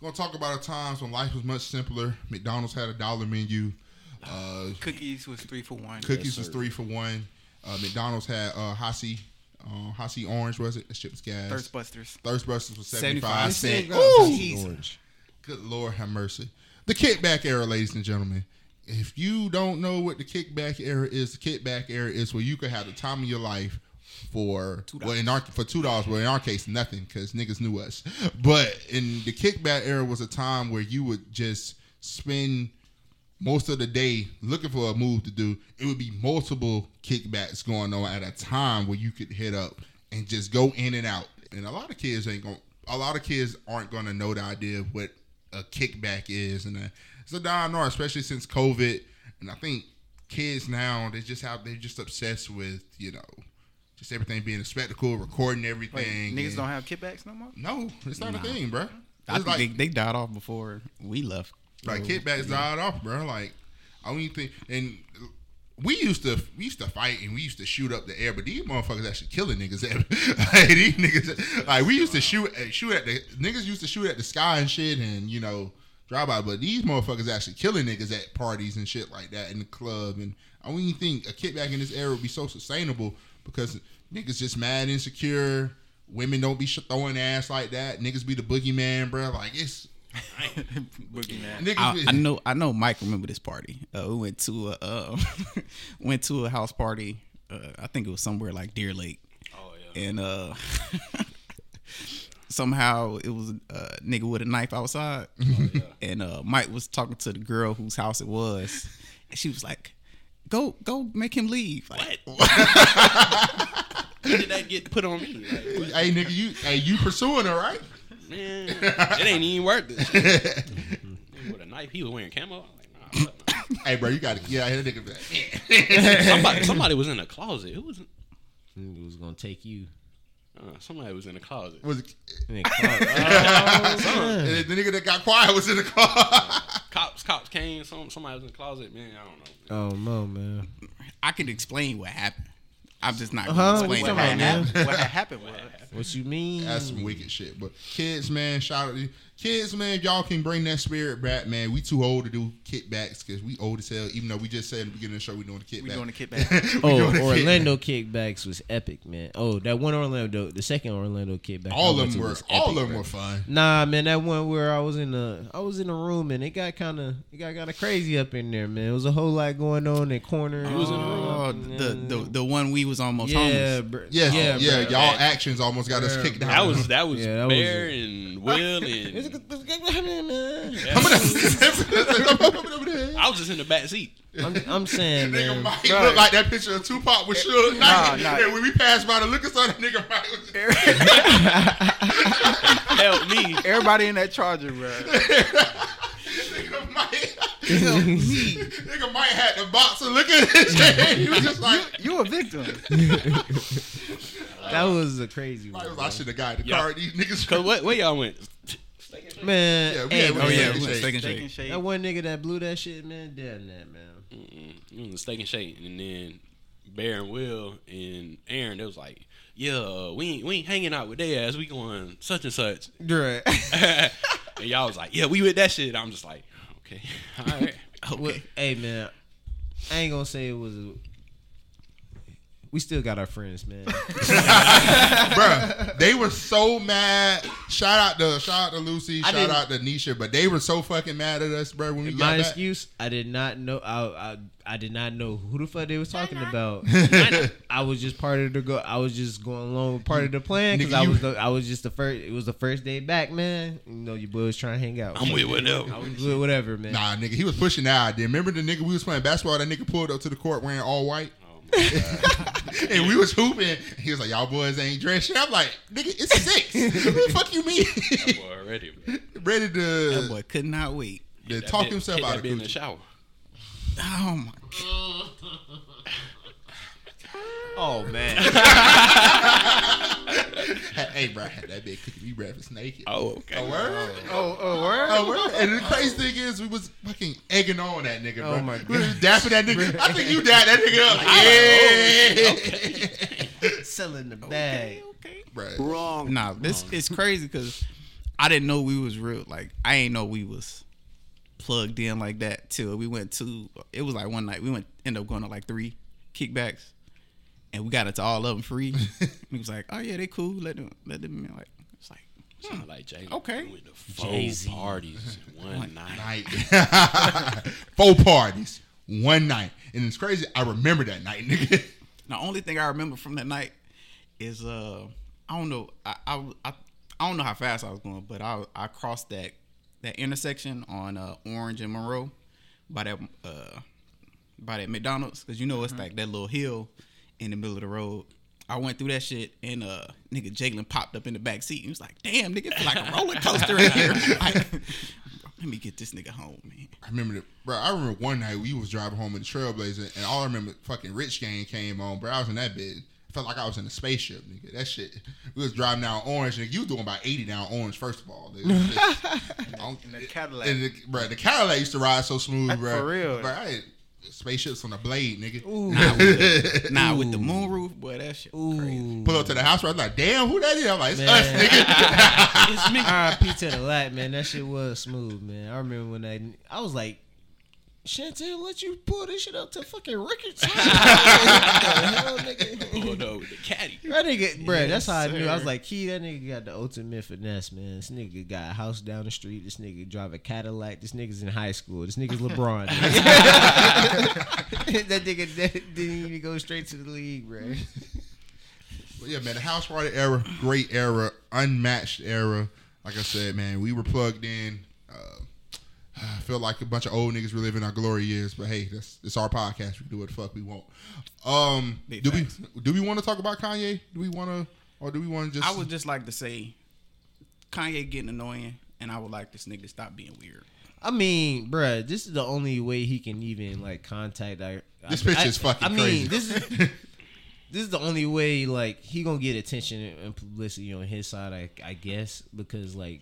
We're Gonna talk about the times when life was much simpler. McDonald's had a dollar menu. Uh, Cookies was three for one. cookies was three for one. Uh, McDonald's had uh, Hi-C, uh, Hi-C Orange was it? That shit was gas. Thirst Busters. Thirstbusters was seventy five 75 cents. cent. Good Lord have mercy. The kickback era, ladies and gentlemen. If you don't know what the kickback era is, the kickback era is where you could have the time of your life for well in our for two dollars. Well, in our case, nothing because niggas knew us. But in the kickback era was a time where you would just spend most of the day looking for a move to do. It would be multiple kickbacks going on at a time where you could hit up and just go in and out. And a lot of kids ain't going. to A lot of kids aren't going to know the idea of what a kickback is, and uh, it's a dying art, especially since COVID. And I think kids now they just have they're just obsessed with you know just everything being a spectacle, recording Wait, everything. niggas and- don't have kickbacks no more. No, it's not Nah. a thing, bro. I think like, they, they died off before we left. like kickbacks died off, bro. Like I don't even think. And we used to we used to fight and we used to shoot up the air, but these motherfuckers actually killing niggas. *laughs* like, these niggas, like we used to shoot shoot at the niggas used to shoot at the sky and shit, and you know drive by. But these motherfuckers actually killing niggas at parties and shit like that in the club. And I don't even think a kickback in this era would be so sustainable because niggas just mad insecure. Women don't be throwing ass like that. Niggas be the boogeyman, bro. Like it's. I, I know I know Mike remember this party. Uh, we went to a uh, *laughs* went to a house party. Uh, I think it was somewhere like Deer Lake. Oh yeah. and uh *laughs* somehow it was a nigga with a knife outside *laughs* and uh mike was talking to the girl whose house it was and she was like go go make him leave like, When did that get put on me? Like, hey nigga, you hey you pursuing her right? Man, it ain't even worth it. *laughs* With a knife, he was wearing camo. I'm like, nah, nah. *laughs* hey bro, you gotta get out here, nigga. That. *laughs* somebody, somebody was in a closet. Who was? It was gonna take you. Uh, somebody was in a closet. Was it, Man, Clark- oh, man. the nigga that got quiet was in the car. Cops, cops came. Some somebody was in the closet. Man, I don't know. Oh no, man. i can explain what happened i'm just not Uh-huh, gonna what explain you it talking right about, what happened was What you mean? That's some wicked shit. But kids, man, shout out to you. Kids, man, if y'all can bring that spirit back, man. We too old to do kickbacks because we old as hell. Even though we just said at the beginning of the show we doing the kickback. we doing the *laughs* kickback. We Oh, the Orlando kickbacks was epic, man. Oh, that one Orlando, the second Orlando kickback. All of them were was all of them bro. were fun. Nah, man, that one where I was in the I was in a room and it got kind of it got kind of crazy up in there, man. It was a whole lot going on in corners. You was in the room? oh, oh the, the the one we was almost yeah, homeless bro. Yes, yeah, yeah, yeah. bro. Y'all actions almost got us kicked bro. out. That was that was Yeah, that was Bear it. and Will *laughs* and I'm, *laughs* I was just in the back seat. I'm saying, Nigga man. Mike Bro. looked like that picture of Tupac with Suge Nah, Knight. nah. And when we passed by the liquor store, that nigga Mike was *laughs* Help me. Everybody in that charger, bro. *laughs* nigga Mike. nigga Mike had the box of liquor in his hand. He was just like, You a victim. That was a crazy Mike one, I should have got the Yeah. car. These niggas. Cause what where y'all went? Man. Yeah, we hey, had- oh yeah Steak and Shake. steak and shake that one nigga that blew that shit, man, dead in that, man. Mm-mm. Was a steak and shake, and then Bear and Will and Aaron. They was like, "Yeah, uh, we ain't we ain't hanging out with their ass. We going such and such." *laughs* Right. *laughs* and y'all was like, "Yeah, we with that shit." I'm just like, "Okay, *laughs* all right." Well, hey man, I ain't gonna say it was. A, we still got our friends, man. *laughs* Bruh, they were so mad. Shout out to shout out to Lucy. I Shout out to Nisha. But they were so fucking mad at us, bro. When we My got back. excuse, I did not know. I, I I did not know who the fuck they was talking about. *laughs* I was just part of the go. I was just going along with part of the plan because I was the, I was just the first. It was the first day back, man. You know, your boy was trying to hang out. I'm with whatever. I was with whatever, man. Nah, nigga, he was pushing that idea. Remember the nigga we was playing basketball? That nigga pulled up to the court wearing all white, my God. *laughs* and we was hooping. He was like, "Y'all boys ain't dressed." shit." I'm like, "Nigga, it's six. *laughs* what the fuck you mean?" That boy already. bro. *laughs* Ready to. that to, boy could not wait to talk bit- himself out of bit in the shower. oh my Oh man. *laughs* hey, bro, I had that big cookie me breakfast naked. Oh, okay. A word? Oh, oh, word? Oh, word? And the crazy thing is, we was fucking egging on that nigga, bro. Oh, my We was dapping that nigga. I think you *laughs* dapped that nigga up. Oh, yeah. Selling the bag. okay okay. Bro. Wrong. Nah, this is crazy because I didn't know we was real. Like I ain't know we was plugged in like that till we went to. It was like one night we went end up going to like three kickbacks, and we got it to all of them free. *laughs* he was like, "Oh yeah, they cool. Let them let them." in." Like it's like Sound like Jay. Okay. Went to four Jay-Z. parties *laughs* one night. night. *laughs* Four parties, one night, and it's crazy. I remember that night, nigga. The only thing I remember from that night is uh I don't know I I, I, I don't know how fast I was going, but I I crossed that that intersection on uh, Orange and Monroe by that uh by that McDonald's because you know it's like that little hill in the middle of the road. I went through that shit and uh nigga Jalen popped up in the back seat. He was like, "Damn, nigga, it feel like a roller coaster in here." *laughs* Like, Let me get this nigga home, man. I remember, the, bro. I remember one night we was driving home in the Trailblazer, and all I remember, fucking Rich Gang came on, bro. I was in that bed. I felt like I was in a spaceship, nigga. That shit. We was driving down Orange, nigga. You was doing about eighty down Orange, first of all. Nigga. *laughs* In the Cadillac. And the, bro, the Cadillac used to ride so smooth, bro. For real. bro. I had spaceships on the blade, nigga. Nah, with the, *laughs* nah, with the moonroof, boy, that shit crazy. Pull up to the house, bro. I was like, damn, who that is? I'm like, it's Man. us, nigga. *laughs* It's me. *laughs* R.I.P. to the lat, man. That shit was smooth, man. I remember when I, I was like, Chantel, let you pull this shit up to fucking records. *laughs* what the hell, nigga? Pulled up with the caddy. That nigga, bruh, that's how I knew. I was like, Key, that nigga got the ultimate finesse, man. This nigga got a house down the street. This nigga drive a Cadillac. This nigga's in high school. This nigga's LeBron. *laughs* that nigga that didn't even go straight to the league, bruh. But yeah, man, the house party era, great era, unmatched era. Like I said, man, we were plugged in. Uh, I feel like a bunch of old niggas reliving our glory years, but hey, that's it's our podcast. We can do what the fuck we want. Um, Big do facts. we do we want to talk about Kanye? Do we want to, or do we want to just? I would just like to say, Kanye getting annoying, and I would like this nigga to stop being weird. I mean, bruh, this is the only way he can even like contact. Our, This I- bitch I- is fucking I mean, crazy. this is *laughs* this is the only way like he gonna get attention and publicity on his side. I, I guess because like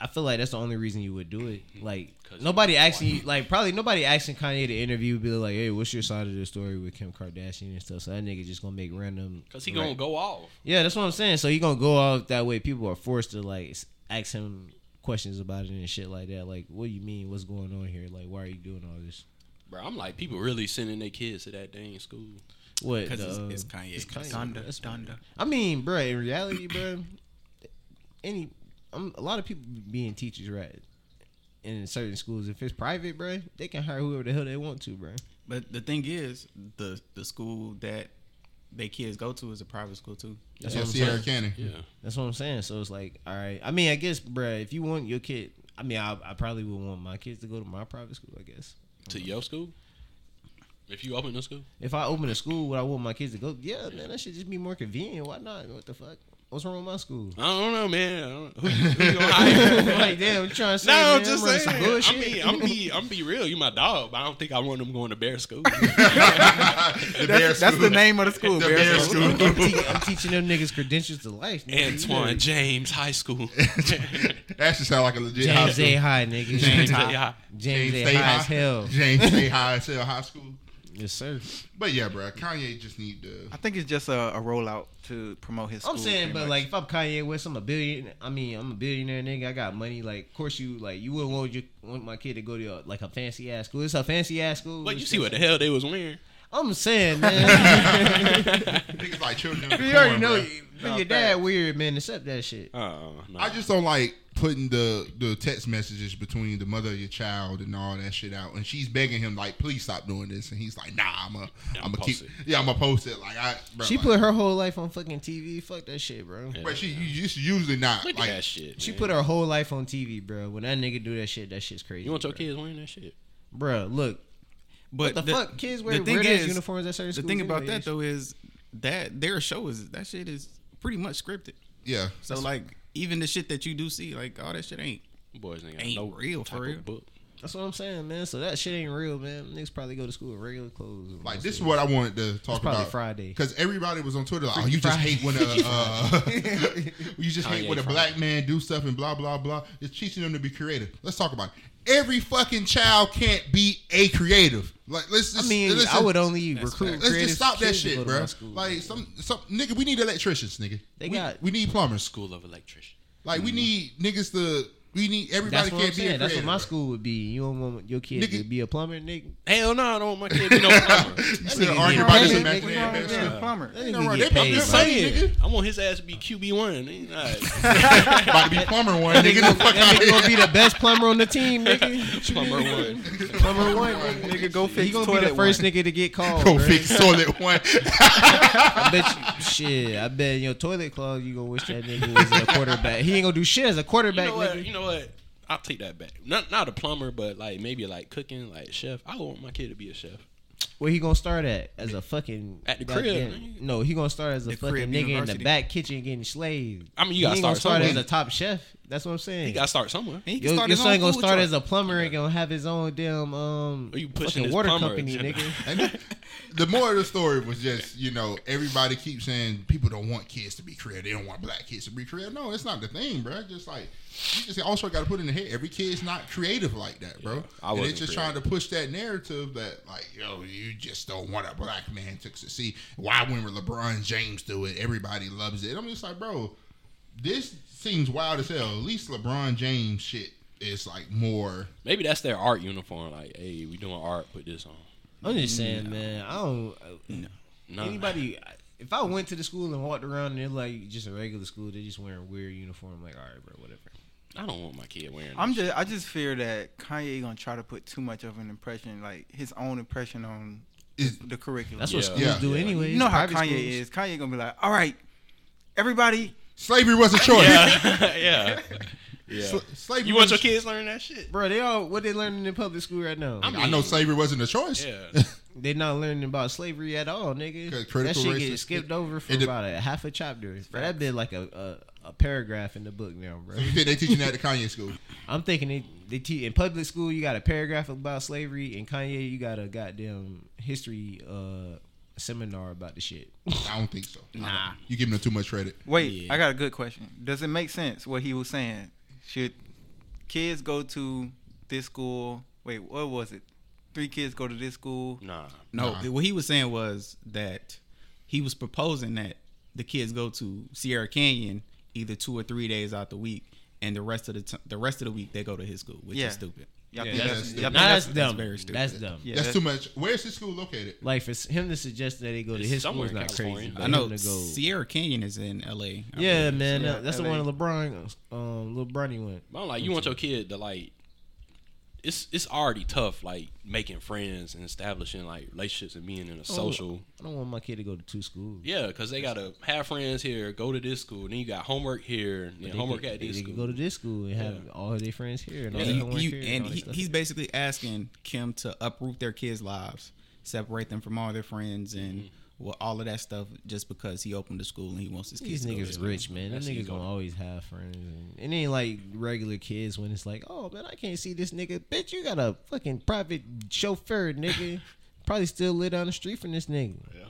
I feel like that's the only reason you would do it. Like 'Cause nobody he's actually like probably nobody asking Kanye to interview be like, hey, what's your side of the story with Kim Kardashian and stuff. So that nigga just gonna make random. Cause he gonna right- go off. Yeah, that's what I'm saying. So he gonna go off that way. People are forced to like ask him questions about it and shit like that. Like, what do you mean? What's going on here? Like, why are you doing all this? Bro, I'm like, people really sending their kids to that dang school. What? Because it's, uh, it's Kanye. it's Kanye. Donda, That's. Donda. I mean, bro, in reality, bro, any um, a lot of people being teachers, right? In certain schools, if it's private, bro, they can hire whoever the hell they want to, bro. But the thing is, the the school that they kids go to is a private school too. That's yeah, what I'm Sierra saying. Canyon. Yeah. That's what I'm saying. So it's like, all right. I mean, I guess, bro, if you want your kid, I mean, I, I probably would want my kids to go to my private school. I guess. To your school? If you open a school? If I open a school, would I want my kids to go? Yeah, man, that should just be more convenient. Why not? What the fuck? What's wrong with my school? I don't know, man. Don't, *laughs* who, who you gonna hire? *laughs* like, damn, you trying to say, No, man, I'm just running saying. some I mean, I'm be, I'm be real. You my dog, but I don't think I want them going to bear school. *laughs* the Bear That's, that's the name of the school. The Bear Bear School. School. I'm, te- I'm teaching them niggas credentials to life. nigga. Antoine James High School. that should sound like a legit high James school. A. High, nigga. James James, A. High. James A. stay High as hell. James stay high as hell high school. Yes, sir. But yeah, bro, Kanye just need to. I think it's just a, a rollout to promote his. I'm saying, but much. like, if I'm Kanye West, I'm a billion. I mean, I'm a billionaire nigga. I got money. Like, of course, you like you wouldn't want you want my kid to go to a, like a fancy ass school. It's a fancy ass school. But you see what the hell they was wearing? I'm saying, *laughs* man. Niggas like children. in you already know you- Nah, your dad facts. weird, man. Accept that shit. Uh, oh, no. I just don't like putting the the text messages between the mother of your child and all that shit out. And she's begging him like, please stop doing this. And he's like, Nah, I'm a, Yeah, I'm I'ma keep, it. yeah, I'm gonna post it. Like I, bro, She like, put her whole life on fucking TV. Fuck that shit, bro. Yeah. but she you just usually not Look like at that shit. She man. put her whole life on TV, bro. When that nigga do that shit, that shit's crazy. You want your bro. kids wearing that shit? bro? Look, But what the, fuck? Kids wear the thing weird ass is- uniforms at certain The thing about anyways. that though is that their show is that shit is pretty much scripted. yeah. So like even the shit that you do see, like all that shit ain't. Boys ain't got Ain't no real, for type of real. book. That's what I'm saying, man. So that shit ain't real, man. Niggas probably go to school with regular clothes. Like this is what I wanted to talk probably about Friday. because everybody was on Twitter like, oh, you just Friday. hate when a *laughs* uh, *laughs* you just hate Kanye when a Friday. black man do stuff and blah blah blah. It's teaching them to be creative. Let's talk about it. Every fucking child can't be a creative. Like let's just. I mean, listen, I would only recruit. Let's just stop that shit, bro. school, Like man. some some nigga, we need electricians, nigga. They we, got- we need plumbers. School of electrician. Like we need niggas to. We need everybody That's what can't be a saying. That's what my school would be. You don't want your kid Nigga- to be a plumber, nigga. Hell no, I don't want my kid to be no *laughs* plumber. You still nigga arguing about this paid, imaginary nigga. best Yeah, shit? plumber. That Ain't nigga no right. get They- I'm just saying, nigga. I want his ass to be QB one. *laughs* *laughs* About to be plumber one, nigga. The fuck out nigga gonna be the best plumber on the team, nigga. Plumber one. Plumber one, nigga. Nigga, go fix He gonna be the first nigga to get called. Go bruh. fix toilet one. I bet you, shit. I bet your toilet clog. You gonna wish that nigga was a quarterback. He ain't gonna do shit as a quarterback, know what? nigga. You know what? I'll take that back. Not not a plumber, but like maybe like cooking, like chef. I want my kid to be a chef. Where he gonna start at? As a fucking At the crib, goddamn- nigga. No, he gonna start as a The fucking crib nigga in the back kitchen getting slaved. I mean, you gotta ain't gonna start start as somewhere. a top chef. That's what I'm saying. He got to start somewhere. He can Your, start your his son own gonna food start truck. as a plumber and gonna have his own damn um Are you pushing fucking this water plumber company, agenda? nigga. And *laughs* the more of the story was just, you know, everybody keeps saying people don't want kids to be creative. They don't want black kids to be creative. No, it's not the thing, bro. Just like you just also got to put in the head. Every kid's not creative like that, bro. Yeah, I and they're wasn't just trying to push that narrative that like, yo, you just don't want a black man to succeed. Why when LeBron James do it, everybody loves it. I'm just like, bro, this seems wild as hell. At least LeBron James shit is like more. Maybe that's their art uniform. Like, hey, we doing art. Put this on. I'm just saying, man. I don't. No. Anybody, if I went to the school and walked around and they're like just a regular school, they're just wearing weird uniform. I'm like, all right, bro, whatever. I don't want my kid wearing. I'm this just, I just fear that Kanye gonna try to put too much of an impression, like his own impression on Is the curriculum. That's what Yeah. schools Yeah. do Yeah. anyway. you know how Kanye schools. is. Kanye gonna be like, all right, everybody, slavery was a choice. yeah, *laughs* *laughs* yeah, yeah. Sl- slavery You want was your kids learning that shit? Bro, they all what they learning in public school right now. I mean- I know slavery wasn't a choice. Yeah. *laughs* They not learning about slavery at all, nigga. That shit race get is- skipped over for it about a half a chapter. Bro, that been like a, a a paragraph in the book now, bro. *laughs* You think they teaching that at the Kanye school? I'm thinking they they teach in public school. You got a paragraph about slavery, and Kanye, you got a goddamn history uh seminar about the shit. I don't think so. Nah. You giving them too much credit. wait, Yeah. I got a good question. Does it make sense what he was saying? Should kids go to this school? Wait, what was it? Three kids go to this school. Nah. No, Nah. what he was saying was that he was proposing that the kids go to Sierra Canyon either two or three days out the week, and the rest of the t- the rest of the week they go to his school, which Yeah. is stupid. Y'all Yeah, that's- that's, that's- y'all Nah, think that's, that's, dumb. very stupid. That's dumb. Yeah, That's too much. Where's his school located? Like for him to suggest that they go to his school is not crazy. California. but I know go. Sierra Canyon is in L.A. I Yeah, believe. man, Yeah, that- that's the LA. one LeBron, um, little Bronny went. But I'm like, you want your kid to like. It's it's already tough, like making friends and establishing like relationships and being in a social. I don't want my kid to go to two schools. Yeah, because they gotta have friends here, go to this school, then you got homework here, and then homework could- at this They school. go to this school and have Yeah. all of their friends here and all And, you- homework you- here. and all he, he's basically asking Kim to uproot their kids' lives, separate them from all their friends, and Mm-hmm. Well, all of that stuff just because he opened the school and he wants his kids These to go to niggas school. rich, man. Them That's niggas gonna always have friends. And it ain't like regular kids when it's like, oh man, I can't see this nigga. Bitch, you got a fucking private chauffeur, nigga. *laughs* Probably still live down the street from this nigga. Yeah,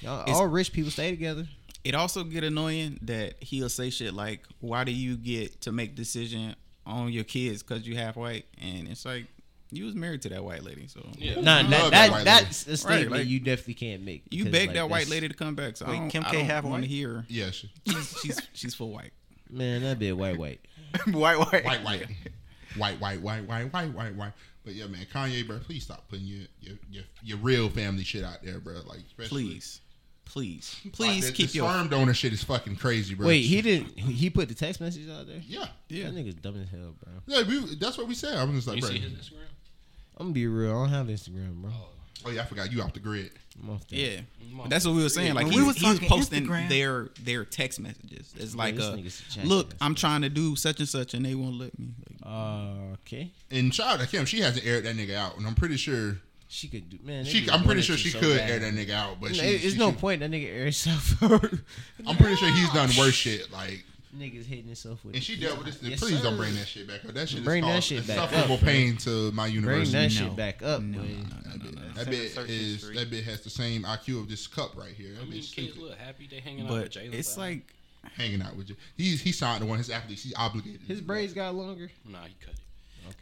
Y'all, It's- all rich people stay together. It also get annoying that he'll say shit like, "Why do you get to make decision on your kids because you half white?" And it's like you was married to that white lady, so yeah. Nah, that, that, that that's a statement right, like, you definitely can't make. You begged like, that white lady to come back. So wait, Kim K have one here. Yeah, she, she's, she's she's full white. Man, that'd be a white white. *laughs* white white. White white. White white white white white white white. But yeah, man, Kanye, bro, please stop putting your your your, your real family shit out there, bro. Like, please. Please, please like, the, keep the your sperm donor shit is fucking crazy, bro. Wait, he didn't. He put the text message out there. Yeah, yeah. That nigga's dumb as hell, bro. Yeah, we, that's what we said. I'm just like, you bro. see his Instagram? I'm gonna be real. I don't have Instagram, bro. Oh yeah, I forgot you off the grid. I'm off that. Yeah, But that's what we were saying. Like When he, we was, was he was talking posting Instagram- their their text messages. It's like, this uh, nigga's a look, I'm man. trying to do such and such, and they won't let me. Like, Uh, okay. And shout out to Kim, she hasn't aired that nigga out, and I'm pretty sure She could do. Man, they she. be I'm pretty sure to she so could bad. air that nigga out, but No, she, There's she no should- point that nigga air himself. *laughs* I'm pretty sure he's done worse shit. Like, Niggas hitting himself with. and she dealt with this. Yes, please don't bring that shit back up. That shit Bring is that called shit back insufferable up, bro. pain to my Bring university. that No. shit back up, No, boy. no, no, That no, no. bit, that bit is history. that bit has the same IQ of this cup right here. That I mean, bit's kids look happy. They hanging out with but Jalen. it's like Hanging out with you. He's he signed to one of his athletes. He's obligated. His braids got longer. nah, he cut it.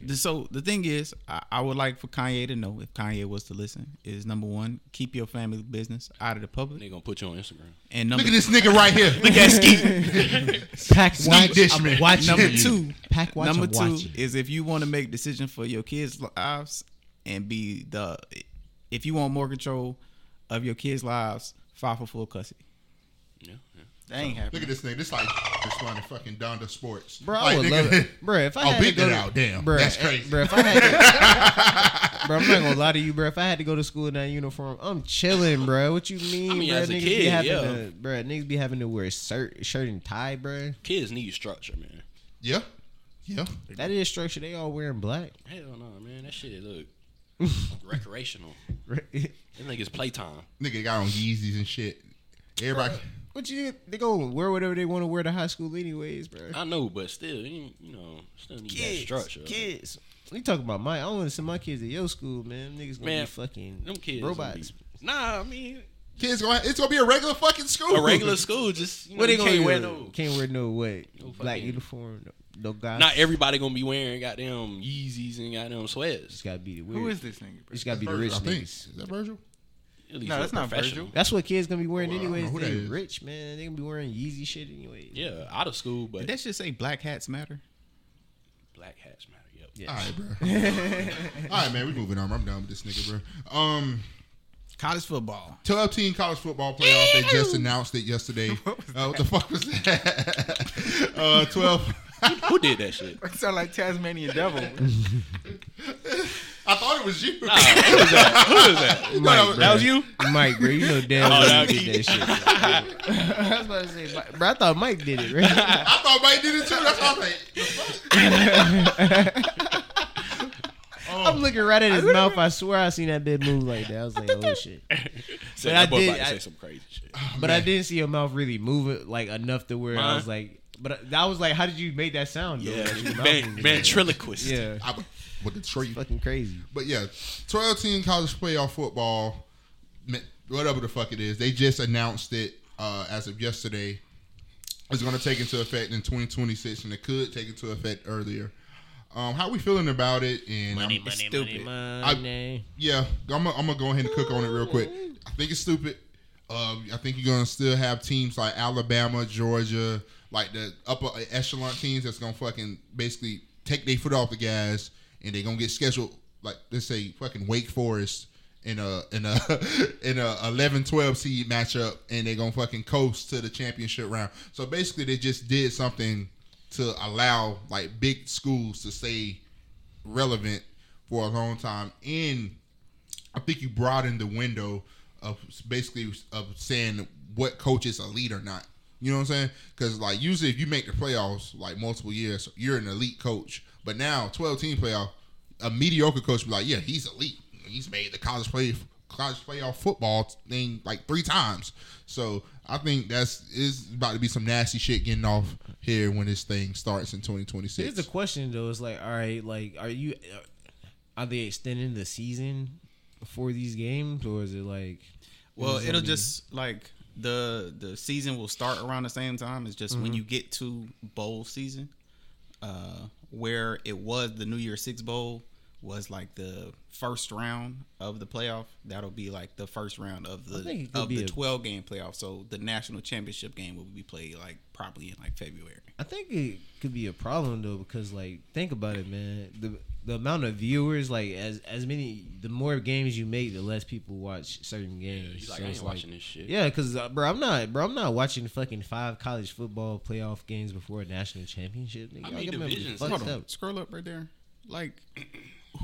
The- So the thing is, I, I would like for Kanye to know if Kanye was to listen. Is number one, keep your family business out of the public, They gonna put you on Instagram. and number Look at this nigga right here. *laughs* Look at Skeet. *laughs* Pack watch. Dishman. I'm watching Number two, Pack watch. Number two watching. is if you want to make decisions for your kids' lives and be the, if you want more control of your kids' lives, file for full custody. Yeah, yeah. That ain't Look happening. at this nigga. This like responding fucking Donda Sports. Bro, I would nigga, love it. Bro, if I *laughs* Oh, had to beat go that to, out. Damn. Bro, That's eh, crazy. Bro, if I had to, *laughs* bro, I'm not gonna lie to you, bro. If I had to go to school in that uniform, I'm chilling, bro. What you mean, I mean, bro? as a niggas be having yeah. to, bro, niggas be having to wear shirt, shirt and tie, bro. Kids need structure, man. Yeah. Yeah. That is structure. They all wearing black. Hell no, man. That shit look *laughs* recreational. what Them niggas playtime. Nigga got on Yeezys and shit. Everybody. You? They go wear whatever they want to wear to high school, anyways, bro. I know, but still, you you know, still need that Kids, structure. kids. We talking about my. I want to send my kids to your school, man. Niggas gonna Man, be fucking Them kids robots. be- Nah, I mean, Kids gonna it's gonna be a regular fucking school. a regular school just you know, What they you gonna can't wear no. Can't wear no what? No Black fucking- uniform. No, no guys. Not everybody gonna be wearing goddamn Yeezys and goddamn It's sweats. gotta be the weird. Who is this nigga? Bro? It's gotta be the Virgil, rich niggas. Is that Virgil? At least No, that's not professional. Virgil. That's what kids gonna be wearing Oh, anyways. who They rich man. They gonna be wearing Yeezy shit anyways. Yeah, out of school, but Did that should say black hats matter? black hats matter. Yep. Yeah. All right, bro. *laughs* All right, man. We moving on. I'm done with this nigga, bro. Um, College football. 12 team college football playoff. They just announced it yesterday. *laughs* Uh, what the fuck was that? *laughs* uh, 12. Who did that shit? It sound like Tasmanian devil. I thought it was you. Nah, who was that? Who *laughs* was that? Mike, That was you? Mike, bro. You know damn Oh, well that you did that shit. *laughs* I was about to say, Mike- bro. I thought Mike did it, right? *laughs* I thought Mike did it too. That's why I was like, the fuck? I'm looking right at his mouth. I swear I seen that bit move like that. I was like, oh shit. Said But I did- about to I- say some crazy shit. Oh, but I didn't see your mouth really move it like enough to where I was like, but I was like, how did you make that sound? Though? Yeah, Like, Van- ventriloquist. Yeah, I, with the tree. fucking crazy. But yeah, 12 team college playoff football, whatever the fuck it is, they just announced it uh, as of yesterday. It's going to take into effect in 2026, and it could take into effect earlier. Um, how we feeling about it? And I'm- money, stupid. money. yeah, I'm gonna I'm gonna go ahead and cook on it real quick. I think it's stupid. Um, I think you're gonna still have teams like Alabama, Georgia, like the upper echelon teams that's gonna fucking basically take their foot off the gas and they're gonna get scheduled like let's say fucking Wake Forest in a in a *laughs* in a 11-12 seed matchup and they're gonna fucking coast to the championship round. So basically they just did something to allow like big schools to stay relevant for a long time and I think you broadened the window of basically of saying what coach is elite or not. You know what I'm saying? Because like usually if you make the playoffs like multiple years, you're an elite coach. But now 12 team playoff, a mediocre coach be like, yeah, he's elite. He's made the college play college playoff football thing like three times. So I think that's is about to be some nasty shit getting off here when this thing starts in 2026. Here's the question though: It's like, all right, like, are you, are they extending the season for these games, or is it like? Well, it it'll gonna just like the the season will start around the same time. It's just when you get to bowl season, uh, where it was the New Year Six Bowl was like the first round of the playoff. That'll be like the first round of the of be the a- twelve game playoff. So the national championship game will be played like probably in like February. I think it could be a problem though because like think about it, man. The the amount of viewers, like as as many, the more games you make, the less people watch certain games. He's like, So I ain't watching this shit. Yeah, because uh, bro, I'm not, bro, I'm not watching fucking five college football playoff games before a national championship. Nigga. I Y'all mean, divisions- Hold on, up. scroll up right there. Like,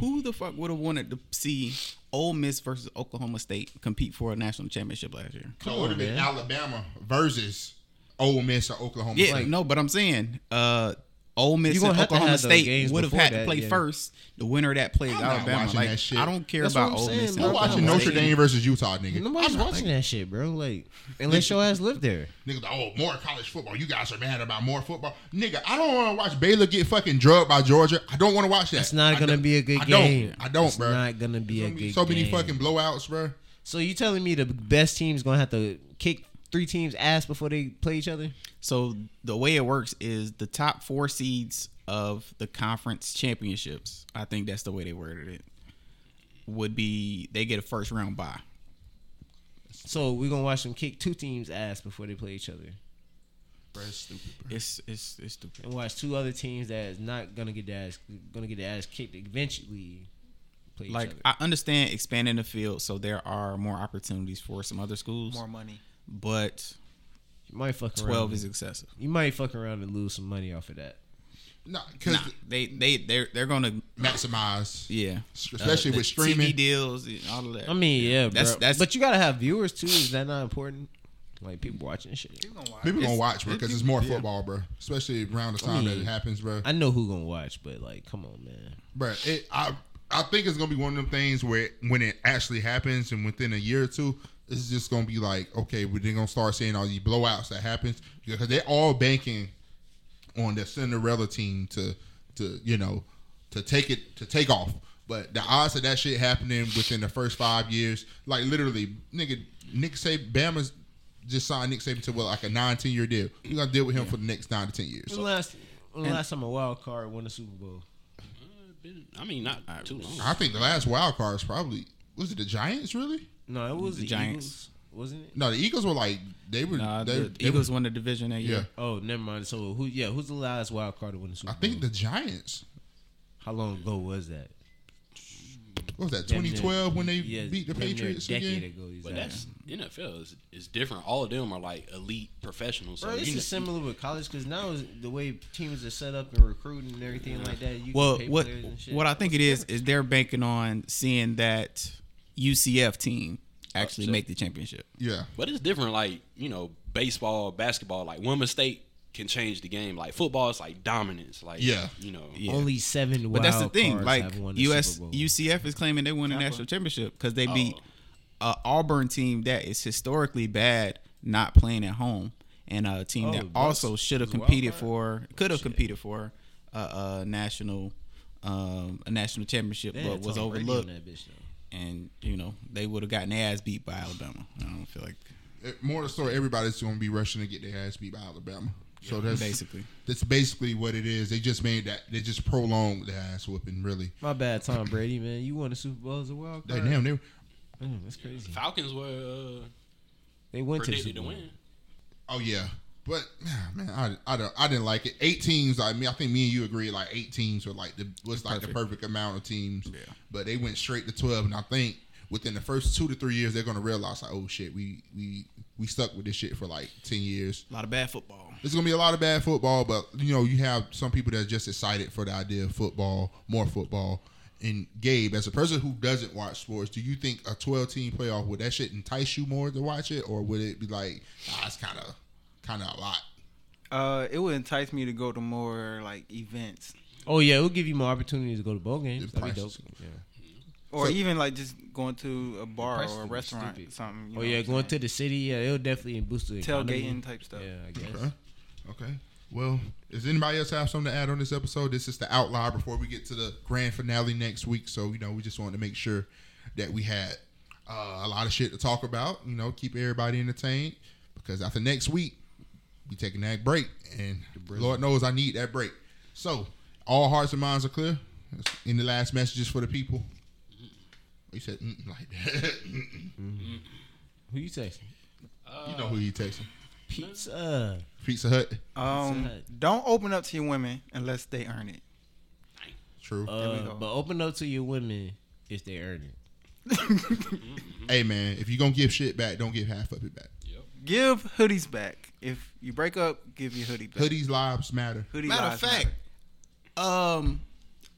who the fuck would have wanted to see Ole Miss versus Oklahoma State compete for a national championship last year? so it would have been. Alabama versus Ole Miss or Oklahoma Yeah, State. no, but I'm saying, uh, Ole Miss and Oklahoma State would have had to that, play yeah. first. The winner of that plays Alabama. Like, that shit. I don't care That's about Ole saying, Miss. I'm watching Notre Dame versus Utah, nigga. Nobody's I'm watching that shit, bro. Like unless your ass live there. Nigga, oh, more college football. You guys are mad about more football. Nigga, I don't want to watch Baylor get fucking drugged by Georgia. I don't want to watch that. It's not I gonna be a good I game. Don't. I don't, it's bro. not gonna be a There's gonna be good so many game. fucking blowouts, bro. So you telling me the best team's gonna have to kick three teams' ass before they play each other? So the way it works is the top four seeds of the conference championships, I think that's the way they worded it, would be they get a first round bye. So we're gonna watch them kick two teams' ass before they play each other, Bro, it's stupid, bro. It's it's it's stupid. and watch two other teams that is not gonna get their ass gonna get their ass kicked eventually play each Like other. I understand expanding the field, so there are more opportunities for some other schools, More money. But you might fuck around. twelve is excessive. you might fuck around and lose some money off of that. Nah, because Nah, they they they're they're gonna maximize, yeah, especially Uh, with streaming. TV deals, and all of that. I mean, yeah, That's- bro. that's- but you gotta have viewers too. Is that not important? Like people watching shit. People gonna watch. People gonna watch, bro, because it's more football, bro. Especially around the time that mean, it happens, bro. I know who gonna watch, but like, come on, man. Bro, it, I I think it's gonna be one of them things where when it actually happens and within a year or two, it's just gonna be like, okay, we're gonna start seeing all these blowouts that happens because they're all banking on the Cinderella team to to you know to take it to take off. But the odds of that shit happening within the first five years, like literally, nigga, Nick Saban, Bama's just signed Nick Saban to what like a nine, 10 year deal. You're gonna deal with him for the next nine to ten years. When the last when the last time a wild card won the Super Bowl? Uh, I mean, not too long. I think the last wild card is probably was it the Giants really? No, it was The the, Giants. Eagles, wasn't it? No, the Eagles were like they were. Nah, they, the they Eagles were- won the division that yeah, year. Oh, never mind. So who? Yeah, who's the last wild card to win the Super I Bowl? think the Giants. How long ago was that? What was that? 2012 when they yeah, beat the damn a Patriots decade again. ago. But that's NFL is is different. All of them are like elite professionals. So Bro, this you is know- similar with college because now is the way teams are set up and recruiting and everything like that. You Well, can pay what and shit. what I think it is is they're banking on seeing that UCF team actually Upset. make the championship. Yeah, But it's different. Like you know, baseball, basketball. Like one mistake can change the game. Like football, is like dominance. Like Yeah. you know. Yeah. only seven. But that's the thing. Like the US UCF is claiming they won the national championship because they beat Oh. a Auburn team that is historically bad, not playing at home, and a team Oh, that also should have was a wild competed for, could have competed for a, a national, um, a national championship, They but was Tom Brady on overlooked. that bitch, though. And you know they would have gotten their ass beat by Alabama. I don't feel like It- more of the story. Everybody's going to be rushing to get their ass beat by Alabama. So that's basically. that's basically what it is. They just made that. They just prolonged the ass whooping. Really, My bad, Tom Brady, man. You won the Super Bowl as a wild They- card. damn, they Man, that's crazy. Falcons were uh, They went to the predicted Super to win. Oh yeah, but man, I I, don't, I didn't like it. Eight teams. I mean, I think me and you agree. Like eight teams were like the was like the perfect amount of teams. Yeah. But they went straight to twelve, and I think within the first two to three years, they're gonna realize like, oh shit, we we we stuck with this shit for like ten years. A lot of bad football. There's gonna be a lot of bad football, but you know, you have some people that's just excited for the idea of football, more football. And Gabe, as a person who doesn't watch sports, do you think a 12 team playoff would that shit entice you more to watch it, or would it be like, ah, it's kind of, kind of a lot? Uh, it would entice me to go to more like events, Oh yeah, it would give you more opportunities to go to bowl games. The That'd be dope. Yeah. or So- even like just going to a bar or a restaurant, stupid. something. you Oh know yeah, what I'm going to the city. Yeah, it'll definitely boost the economy. tailgating type stuff. Yeah, I guess. Okay. Okay. Well, does anybody else have something to add on this episode? This is the outlier before we get to the grand finale next week. So, you know, we just wanted to make sure that we had uh, a lot of shit to talk about, you know, keep everybody entertained. Because after next week, we taking that break. And Lord knows I need that break. So, all hearts and minds are clear. Any last messages for the people? You said mm, like that. *laughs* Who you texting? you know who you texting. Pizza. Pizza Hut. Um, Pizza Hut. don't open up to your women unless they earn it. True. Uh, but open up to your women if they earn it. *laughs* hey man, if you gonna give shit back, don't give half of it back. Give hoodies back. If you break up, give your hoodie back. Hoodies lives matter. Hoodie Matter of fact, matter. um,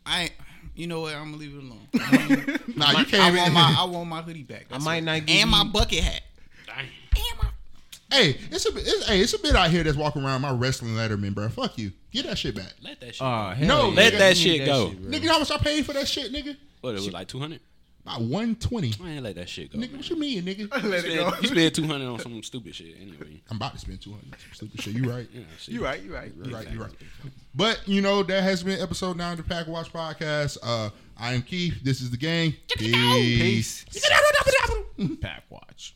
I, you know what? I'm gonna leave it alone. I, *laughs* Nah, you can't. I want my, *laughs* I want my hoodie back. I might not give and my bucket hat. Dang. And my Hey, it's a bit. It's, hey, it's a bit out here that's walking around my wrestling letterman, bro. Fuck you. Get that shit back, Let that shit. Oh, go. No, yeah. let You that shit go. bro. nigga. How much I paid for that shit, nigga? what it was like two hundred. About one twenty. Man, let that shit go. Nigga, what you mean, nigga? *laughs* Let it go. You spent two hundred on some stupid shit anyway. I'm about to spend two hundred. Stupid shit. You right. Yeah, shit. You right. You right. You right. You right. But you know that has been episode nine of the PackWatch podcast. Uh, I am Keith. This is the game. Peace. Peace. Pack watch.